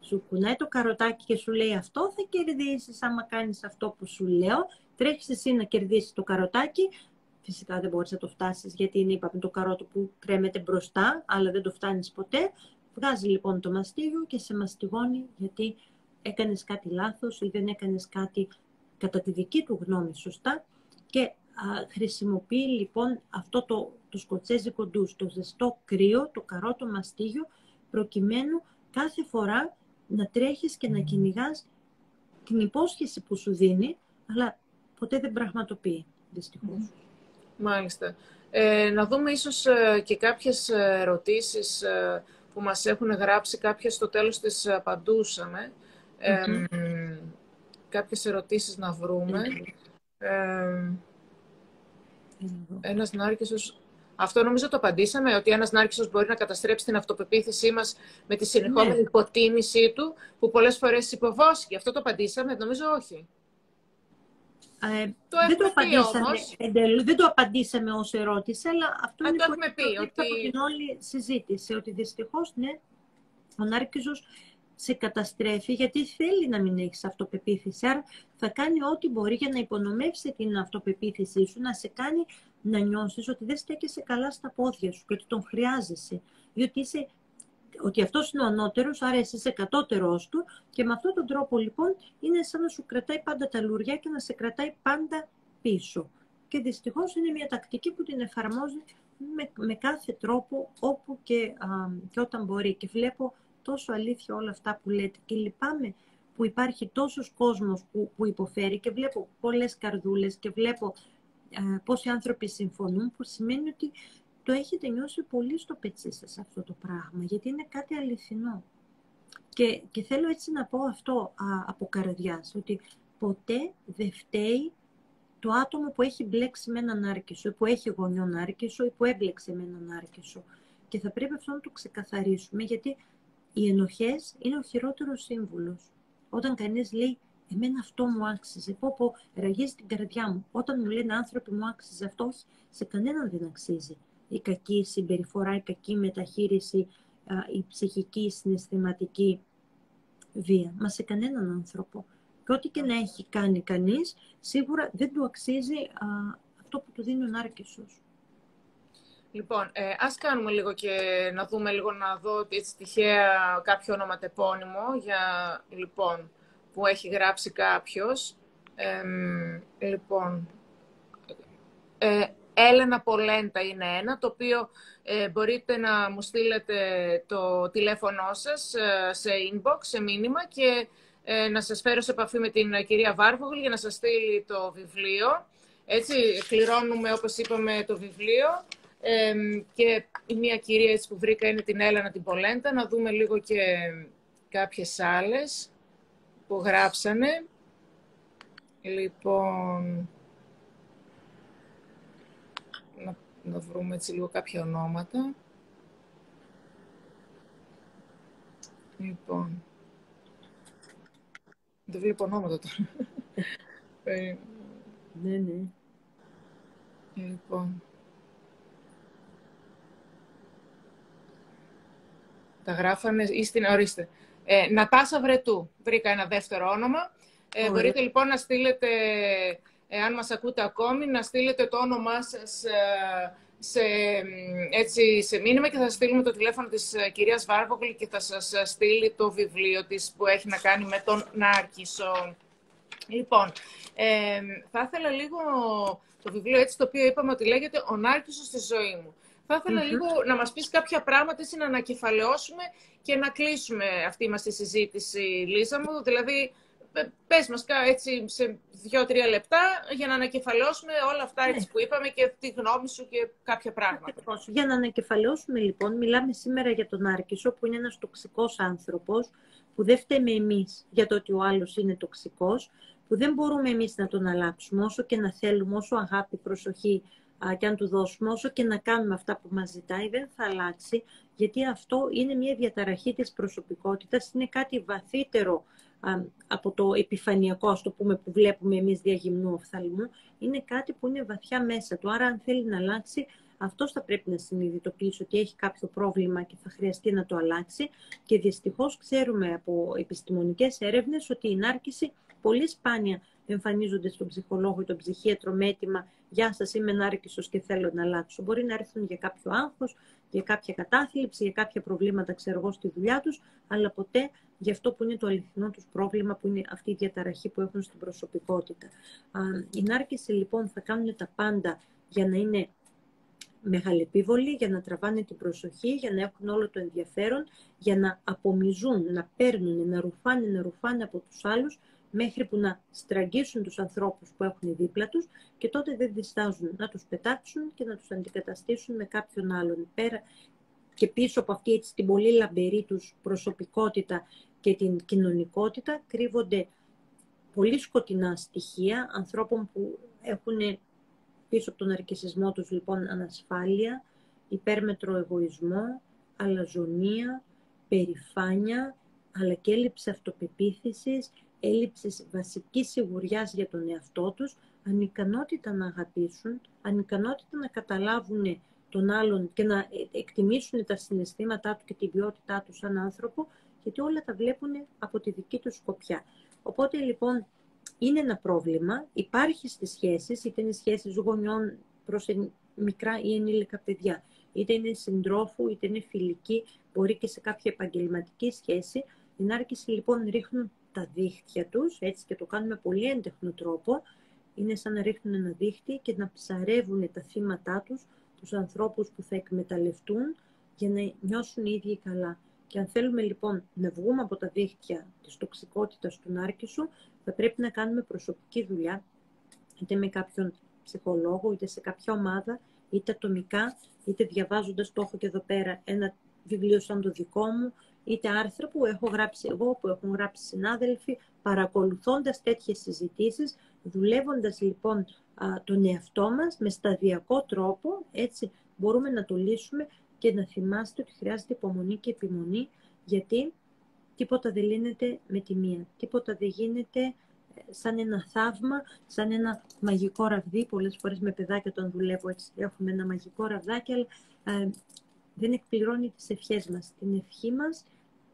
Σου κουνάει το καροτάκι και σου λέει αυτό θα κερδίσεις άμα κάνεις αυτό που σου λέω Τρέχεις εσύ να κερδίσεις το καροτάκι. Φυσικά δεν μπορείς να το φτάσεις γιατί είναι είπαμε, το καρότο που κρέμεται μπροστά, αλλά δεν το φτάνεις ποτέ. Βγάζει λοιπόν το μαστίγιο και σε μαστιγώνει γιατί έκανες κάτι λάθος ή δεν έκανες κάτι κατά τη δική του γνώμη σωστά και α, χρησιμοποιεί λοιπόν αυτό το, το σκοτσέζικο ντους, το ζεστό κρύο, το καρότο μαστίγιο, προκειμένου κάθε φορά να τρέχεις και να κυνηγάς την υπόσχεση που σου δίνει, αλλά ποτέ δεν πραγματοποιεί, δυστυχώς. Μάλιστα. Ε, να δούμε ίσως ε, και κάποιες ερωτήσεις ε, που μας έχουν γράψει, κάποιες στο τέλος τις απαντούσαμε. Ε, κάποιες ερωτήσεις να βρούμε. Ε, ένας νάρκησος... Αυτό νομίζω το απαντήσαμε, ότι ένας νάρκησος μπορεί να καταστρέψει την αυτοπεποίθησή μας με τη συνεχόμενη ναι. υποτίμησή του, που πολλές φορές υποβόσκει. Αυτό το απαντήσαμε, νομίζω όχι. Ε, το δεν, το απαντήσαμε, εντελώς, δεν το απαντήσαμε ως ερώτηση, αλλά αυτό Α, είναι το έχουμε πει, ότι... από την όλη συζήτηση, ότι δυστυχώς, ναι, ο Νάρκιζος σε καταστρέφει γιατί θέλει να μην έχεις αυτοπεποίθηση. Άρα θα κάνει ό,τι μπορεί για να υπονομεύσει την αυτοπεποίθησή σου, να σε κάνει να νιώσεις ότι δεν στέκεσαι καλά στα πόδια σου και ότι τον χρειάζεσαι. Διότι είσαι ότι αυτός είναι ο ανώτερος, άρα εσύ είσαι κατώτερό του και με αυτόν τον τρόπο λοιπόν είναι σαν να σου κρατάει πάντα τα λουριά και να σε κρατάει πάντα πίσω. Και δυστυχώς είναι μια τακτική που την εφαρμόζει με, με κάθε τρόπο όπου και, και όταν μπορεί. Και βλέπω τόσο αλήθεια όλα αυτά που λέτε και λυπάμαι που υπάρχει τόσος κόσμος που, που υποφέρει και βλέπω πολλές καρδούλες και βλέπω ε, πόσοι άνθρωποι συμφωνούν που σημαίνει ότι το έχετε νιώσει πολύ στο πετσί σας αυτό το πράγμα γιατί είναι κάτι αληθινό. Και, και θέλω έτσι να πω αυτό α, από καρδιάς, ότι ποτέ δεν φταίει το άτομο που έχει μπλέξει με έναν άρκησο, που έχει γονιόν άρκησο ή που έμπλεξε με έναν άρκησο. Και θα πρέπει αυτό να το ξεκαθαρίσουμε, γιατί οι ενοχές είναι ο χειρότερος σύμβουλος. Όταν κανείς λέει, εμένα αυτό μου άξιζε, πω πω, ραγίζει την καρδιά μου. Όταν μου λένε άνθρωποι μου άξιζε αυτό, όχι, σε κανέναν δεν αξίζει. Η κακή συμπεριφορά, η κακή μεταχείριση, η ψυχική, η συναισθηματική βία. Μα σε κανέναν άνθρωπο. Και ό,τι και να έχει κάνει κανείς, σίγουρα δεν του αξίζει αυτό που του δίνει ο Νάρκησος. Λοιπόν, ε, ας κάνουμε λίγο και να δούμε λίγο να δω έτσι τυχαία κάποιο ονοματεπώνυμο για, λοιπόν, που έχει γράψει κάποιος. λοιπόν, ε, Έλενα Πολέντα είναι ένα, το οποίο ε, μπορείτε να μου στείλετε το τηλέφωνό σας ε, σε inbox, σε μήνυμα και ε, να σας φέρω σε επαφή με την κυρία Βάρβογλ για να σας στείλει το βιβλίο. Έτσι, κληρώνουμε, όπως είπαμε, το βιβλίο και η μία κυρία έτσι που βρήκα είναι την Έλενα την Πολέντα. Να δούμε λίγο και κάποιες άλλες που γράψανε. Λοιπόν, να, να βρούμε έτσι λίγο κάποια ονόματα. Λοιπόν, δεν βλέπω ονόματα τώρα. ναι, ναι. Λοιπόν, Τα γράφανε ή στην... Ορίστε. Ε, Νατάσα Βρετού. Βρήκα ένα δεύτερο όνομα. Ε, μπορείτε λοιπόν να στείλετε, ε, αν μας ακούτε ακόμη, να στείλετε το όνομά σας ε, σε, έτσι, σε μήνυμα και θα στείλουμε το τηλέφωνο της ε, κυρίας Βάρβογλη και θα σας στείλει το βιβλίο της που έχει να κάνει με τον Νάρκισο. Λοιπόν, ε, θα ήθελα λίγο το βιβλίο έτσι το οποίο είπαμε ότι λέγεται «Ο Νάρκισος στη ζωή μου». Θα ηθελα λίγο να μας πεις κάποια πράγματα, έτσι να ανακεφαλαιώσουμε και να κλείσουμε αυτή μας τη συζήτηση, Λίζα μου. Δηλαδή, πες μας έτσι σε δύο-τρία λεπτά για να ανακεφαλαιώσουμε όλα αυτά έτσι, ναι. που είπαμε και τη γνώμη σου και κάποια πράγματα. Για να ανακεφαλαιώσουμε λοιπόν, μιλάμε σήμερα για τον Άρκισο που είναι ένας τοξικός άνθρωπος που δεν φταίμε εμείς για το ότι ο άλλος είναι τοξικός, που δεν μπορούμε εμείς να τον αλλάξουμε όσο και να θέλουμε, όσο αγάπη, προσοχή και αν του δώσουμε, όσο και να κάνουμε αυτά που μας ζητάει, δεν θα αλλάξει, γιατί αυτό είναι μια διαταραχή της προσωπικότητας, είναι κάτι βαθύτερο από το επιφανειακό, ας το πούμε, που βλέπουμε εμείς διαγυμνού οφθαλμού, είναι κάτι που είναι βαθιά μέσα του. Άρα, αν θέλει να αλλάξει, αυτός θα πρέπει να συνειδητοποιήσει ότι έχει κάποιο πρόβλημα και θα χρειαστεί να το αλλάξει. Και δυστυχώς ξέρουμε από επιστημονικές έρευνες ότι η νάρκηση πολύ σπάνια εμφανίζονται στον ψυχολόγο ή τον ψυχίατρο με έτοιμα «Γεια σας, είμαι νάρκησος και θέλω να αλλάξω». Μπορεί να έρθουν για κάποιο άγχος, για κάποια κατάθλιψη, για κάποια προβλήματα, ξέρω εγώ, στη δουλειά τους, αλλά ποτέ για αυτό που είναι το αληθινό τους πρόβλημα, που είναι αυτή η διαταραχή που έχουν στην προσωπικότητα. Οι νάρκηση λοιπόν θα κάνουν τα πάντα για να είναι μεγαλεπίβολοι, για να τραβάνε την προσοχή, για να έχουν όλο το ενδιαφέρον, για να απομιζούν, να παίρνουν, να ρουφάνε, να ρουφάνε από τους άλλους, μέχρι που να στραγγίσουν τους ανθρώπους που έχουν δίπλα τους και τότε δεν διστάζουν να τους πετάξουν και να τους αντικαταστήσουν με κάποιον άλλον. Πέρα και πίσω από αυτή έτσι, την πολύ λαμπερή τους προσωπικότητα και την κοινωνικότητα κρύβονται πολύ σκοτεινά στοιχεία ανθρώπων που έχουν πίσω από τον αρκισισμό τους λοιπόν ανασφάλεια, υπέρμετρο εγωισμό, αλαζονία, περηφάνεια, αλλά και έλλειψη αυτοπεποίθησης, έλλειψης βασικής σιγουριάς για τον εαυτό τους, ανικανότητα να αγαπήσουν, ανικανότητα να καταλάβουν τον άλλον και να εκτιμήσουν τα συναισθήματά του και την ποιότητά του σαν άνθρωπο, γιατί όλα τα βλέπουν από τη δική τους σκοπιά. Οπότε λοιπόν είναι ένα πρόβλημα, υπάρχει στις σχέσεις, είτε είναι σχέσεις γονιών προς μικρά ή ενήλικα παιδιά, είτε είναι συντρόφου, είτε είναι φιλική, μπορεί και σε κάποια επαγγελματική σχέση. Την άρκηση λοιπόν ρίχνουν τα δίχτυα τους, έτσι και το κάνουμε πολύ έντεχνο τρόπο, είναι σαν να ρίχνουν ένα δίχτυ και να ψαρεύουν τα θύματά τους, τους ανθρώπους που θα εκμεταλλευτούν για να νιώσουν οι ίδιοι καλά. Και αν θέλουμε λοιπόν να βγούμε από τα δίχτυα της τοξικότητας του Νάρκησου, θα πρέπει να κάνουμε προσωπική δουλειά, είτε με κάποιον ψυχολόγο, είτε σε κάποια ομάδα, είτε ατομικά, είτε διαβάζοντας το έχω και εδώ πέρα ένα βιβλίο σαν το δικό μου, είτε άρθρα που έχω γράψει εγώ, που έχουν γράψει συνάδελφοι, παρακολουθώντας τέτοιες συζητήσεις, δουλεύοντας λοιπόν τον εαυτό μας με σταδιακό τρόπο, έτσι μπορούμε να το λύσουμε και να θυμάστε ότι χρειάζεται υπομονή και επιμονή, γιατί τίποτα δεν λύνεται με τη μία. Τίποτα δεν γίνεται ε, σαν ένα θαύμα, σαν ένα μαγικό ραβδί. Πολλές φορές με παιδάκια τον δουλεύω έτσι, έχουμε ένα μαγικό ραβδάκι, αλλά ε, δεν εκπληρώνει τις ευχές μας. Την ευχή μας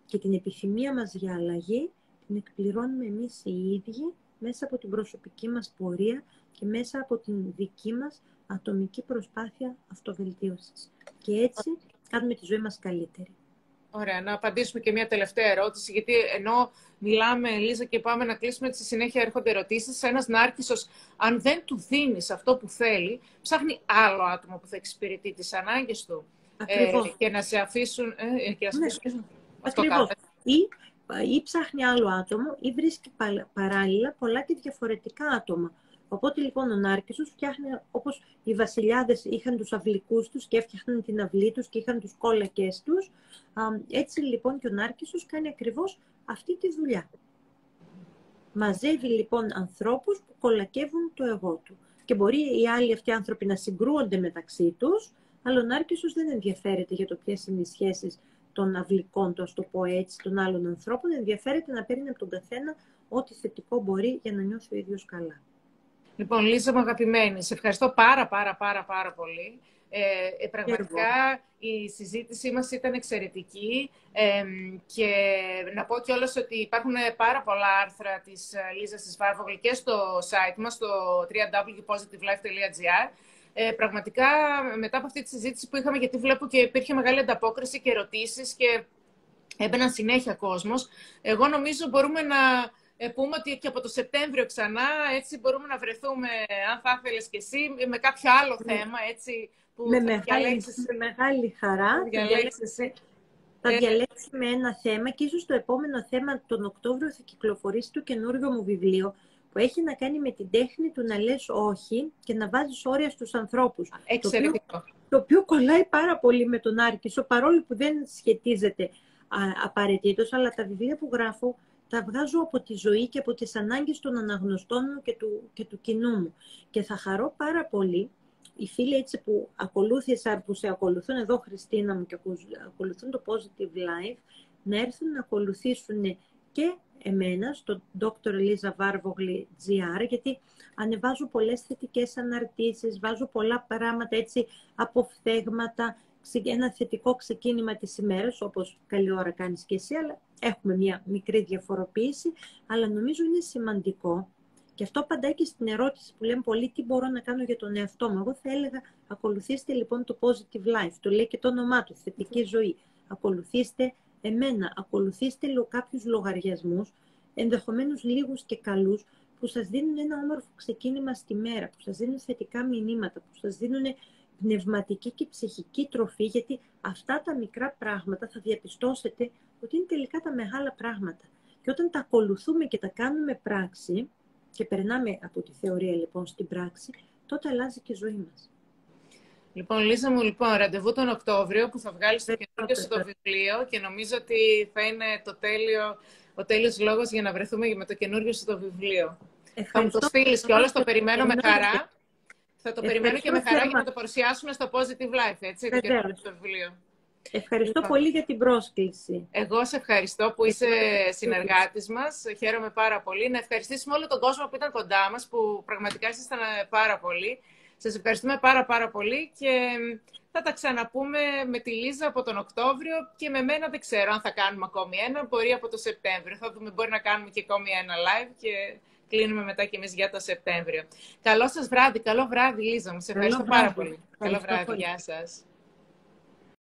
και την επιθυμία μας για αλλαγή την εκπληρώνουμε εμείς οι ίδιοι μέσα από την προσωπική μας πορεία και μέσα από την δική μας ατομική προσπάθεια αυτοβελτίωσης. Και έτσι κάνουμε τη ζωή μας καλύτερη. Ωραία, να απαντήσουμε και μια τελευταία ερώτηση, γιατί ενώ μιλάμε, Λίζα, και πάμε να κλείσουμε, στη συνέχεια έρχονται ερωτήσεις. Ένας νάρκισσος, αν δεν του δίνεις αυτό που θέλει, ψάχνει άλλο άτομο που θα εξυπηρετεί τις ανάγκες του. Ε, και να σε αφήσουν... Ε, και να σε ναι, αφήσουν αυτό Ή, ή ψάχνει άλλο άτομο ή βρίσκει παράλληλα πολλά και διαφορετικά άτομα Οπότε λοιπόν ο Νάρκησος φτιάχνει όπως οι βασιλιάδες είχαν τους αυλικούς τους και έφτιαχναν την αυλή τους και είχαν τους κόλακες τους. Έτσι λοιπόν και ο Νάρκησος κάνει ακριβώς αυτή τη δουλειά. Μαζεύει λοιπόν ανθρώπους που κολακεύουν το εγώ του. Και μπορεί οι άλλοι αυτοί άνθρωποι να συγκρούονται μεταξύ τους, αλλά ο Νάρκησος δεν ενδιαφέρεται για το ποιες είναι οι σχέσεις των αυλικών, το το πω έτσι, των άλλων ανθρώπων. Ενδιαφέρεται να παίρνει από τον καθένα ό,τι θετικό μπορεί για να νιώσει ο ίδιος καλά. Λοιπόν, Λίζα μου αγαπημένη, σε ευχαριστώ πάρα πάρα πάρα πάρα πολύ. Ε, ε πραγματικά η συζήτησή μας ήταν εξαιρετική ε, και να πω κιόλας ότι υπάρχουν πάρα πολλά άρθρα της ε, Λίζας της Βάρβογλη και στο site μας, στο www.positivelife.gr. Ε, πραγματικά μετά από αυτή τη συζήτηση που είχαμε, γιατί βλέπω και υπήρχε μεγάλη ανταπόκριση και ερωτήσεις και έμπαιναν συνέχεια κόσμος, εγώ νομίζω μπορούμε να ε, πούμε ότι και από το Σεπτέμβριο ξανά έτσι μπορούμε να βρεθούμε, αν θα ήθελες και εσύ, με κάποιο άλλο ναι. θέμα, έτσι, που με, θα μεγάλη, με μεγάλη χαρά. Θα ε, διαλέξουμε ένα θέμα και ίσως το επόμενο θέμα τον Οκτώβριο θα κυκλοφορήσει το καινούργιο μου βιβλίο που έχει να κάνει με την τέχνη του να λες όχι και να βάζεις όρια στους ανθρώπους. Εξαιρετικό. Το οποίο, το οποίο κολλάει πάρα πολύ με τον Άρκησο, παρόλο που δεν σχετίζεται απαραίτητος, αλλά τα βιβλία που γράφω τα βγάζω από τη ζωή και από τις ανάγκες των αναγνωστών μου και του, και του κοινού μου. Και θα χαρώ πάρα πολύ οι φίλοι έτσι που ακολούθησαν, που σε ακολουθούν εδώ Χριστίνα μου και ακολουθούν το Positive Life, να έρθουν να ακολουθήσουν και εμένα στο Dr. Elisa Varvogli GR, γιατί ανεβάζω πολλές θετικές αναρτήσεις, βάζω πολλά πράγματα έτσι, αποφθέγματα, ένα θετικό ξεκίνημα της ημέρας, όπως καλή ώρα κάνεις και εσύ, αλλά έχουμε μια μικρή διαφοροποίηση, αλλά νομίζω είναι σημαντικό και αυτό απαντάει και στην ερώτηση που λέμε πολύ τι μπορώ να κάνω για τον εαυτό μου. Εγώ θα έλεγα ακολουθήστε λοιπόν το positive life, το λέει και το όνομά του, θετική ζωή. Ακολουθήστε εμένα, ακολουθήστε κάποιους λογαριασμούς, ενδεχομένως λίγους και καλούς, που σας δίνουν ένα όμορφο ξεκίνημα στη μέρα, που σας δίνουν θετικά μηνύματα, που σας δίνουν πνευματική και ψυχική τροφή, γιατί αυτά τα μικρά πράγματα θα διαπιστώσετε ότι είναι τελικά τα μεγάλα πράγματα. Και όταν τα ακολουθούμε και τα κάνουμε πράξη, και περνάμε από τη θεωρία λοιπόν στην πράξη, τότε αλλάζει και η ζωή μας. Λοιπόν, Λίζα μου, λοιπόν, ραντεβού τον Οκτώβριο που θα βγάλεις το καινούργιο στο βιβλίο και νομίζω ότι θα είναι το τέλειο, ο τέλειος λόγος για να βρεθούμε με το καινούργιο στο βιβλίο. Θα μου το στείλεις και όλα, το περιμένω με χαρά. Θα το περιμένω και με χαρά για να το παρουσιάσουμε στο Positive Life, έτσι, το καινούργιο στο βιβλίο. Ευχαριστώ λοιπόν. πολύ για την πρόσκληση. Εγώ σε ευχαριστώ που είσαι συνεργάτης μας. Χαίρομαι πάρα πολύ. Να ευχαριστήσουμε όλο τον κόσμο που ήταν κοντά μας, που πραγματικά ήσασταν πάρα πολύ. Σας ευχαριστούμε πάρα πάρα πολύ και θα τα ξαναπούμε με τη Λίζα από τον Οκτώβριο και με μένα δεν ξέρω αν θα κάνουμε ακόμη ένα, μπορεί από το Σεπτέμβριο. Θα δούμε, μπορεί να κάνουμε και ακόμη ένα live και κλείνουμε μετά και εμείς για το Σεπτέμβριο. Καλό σας βράδυ, καλό βράδυ Λίζα μου, σε ευχαριστώ πάρα πολύ. Καλό βράδυ, γεια σας.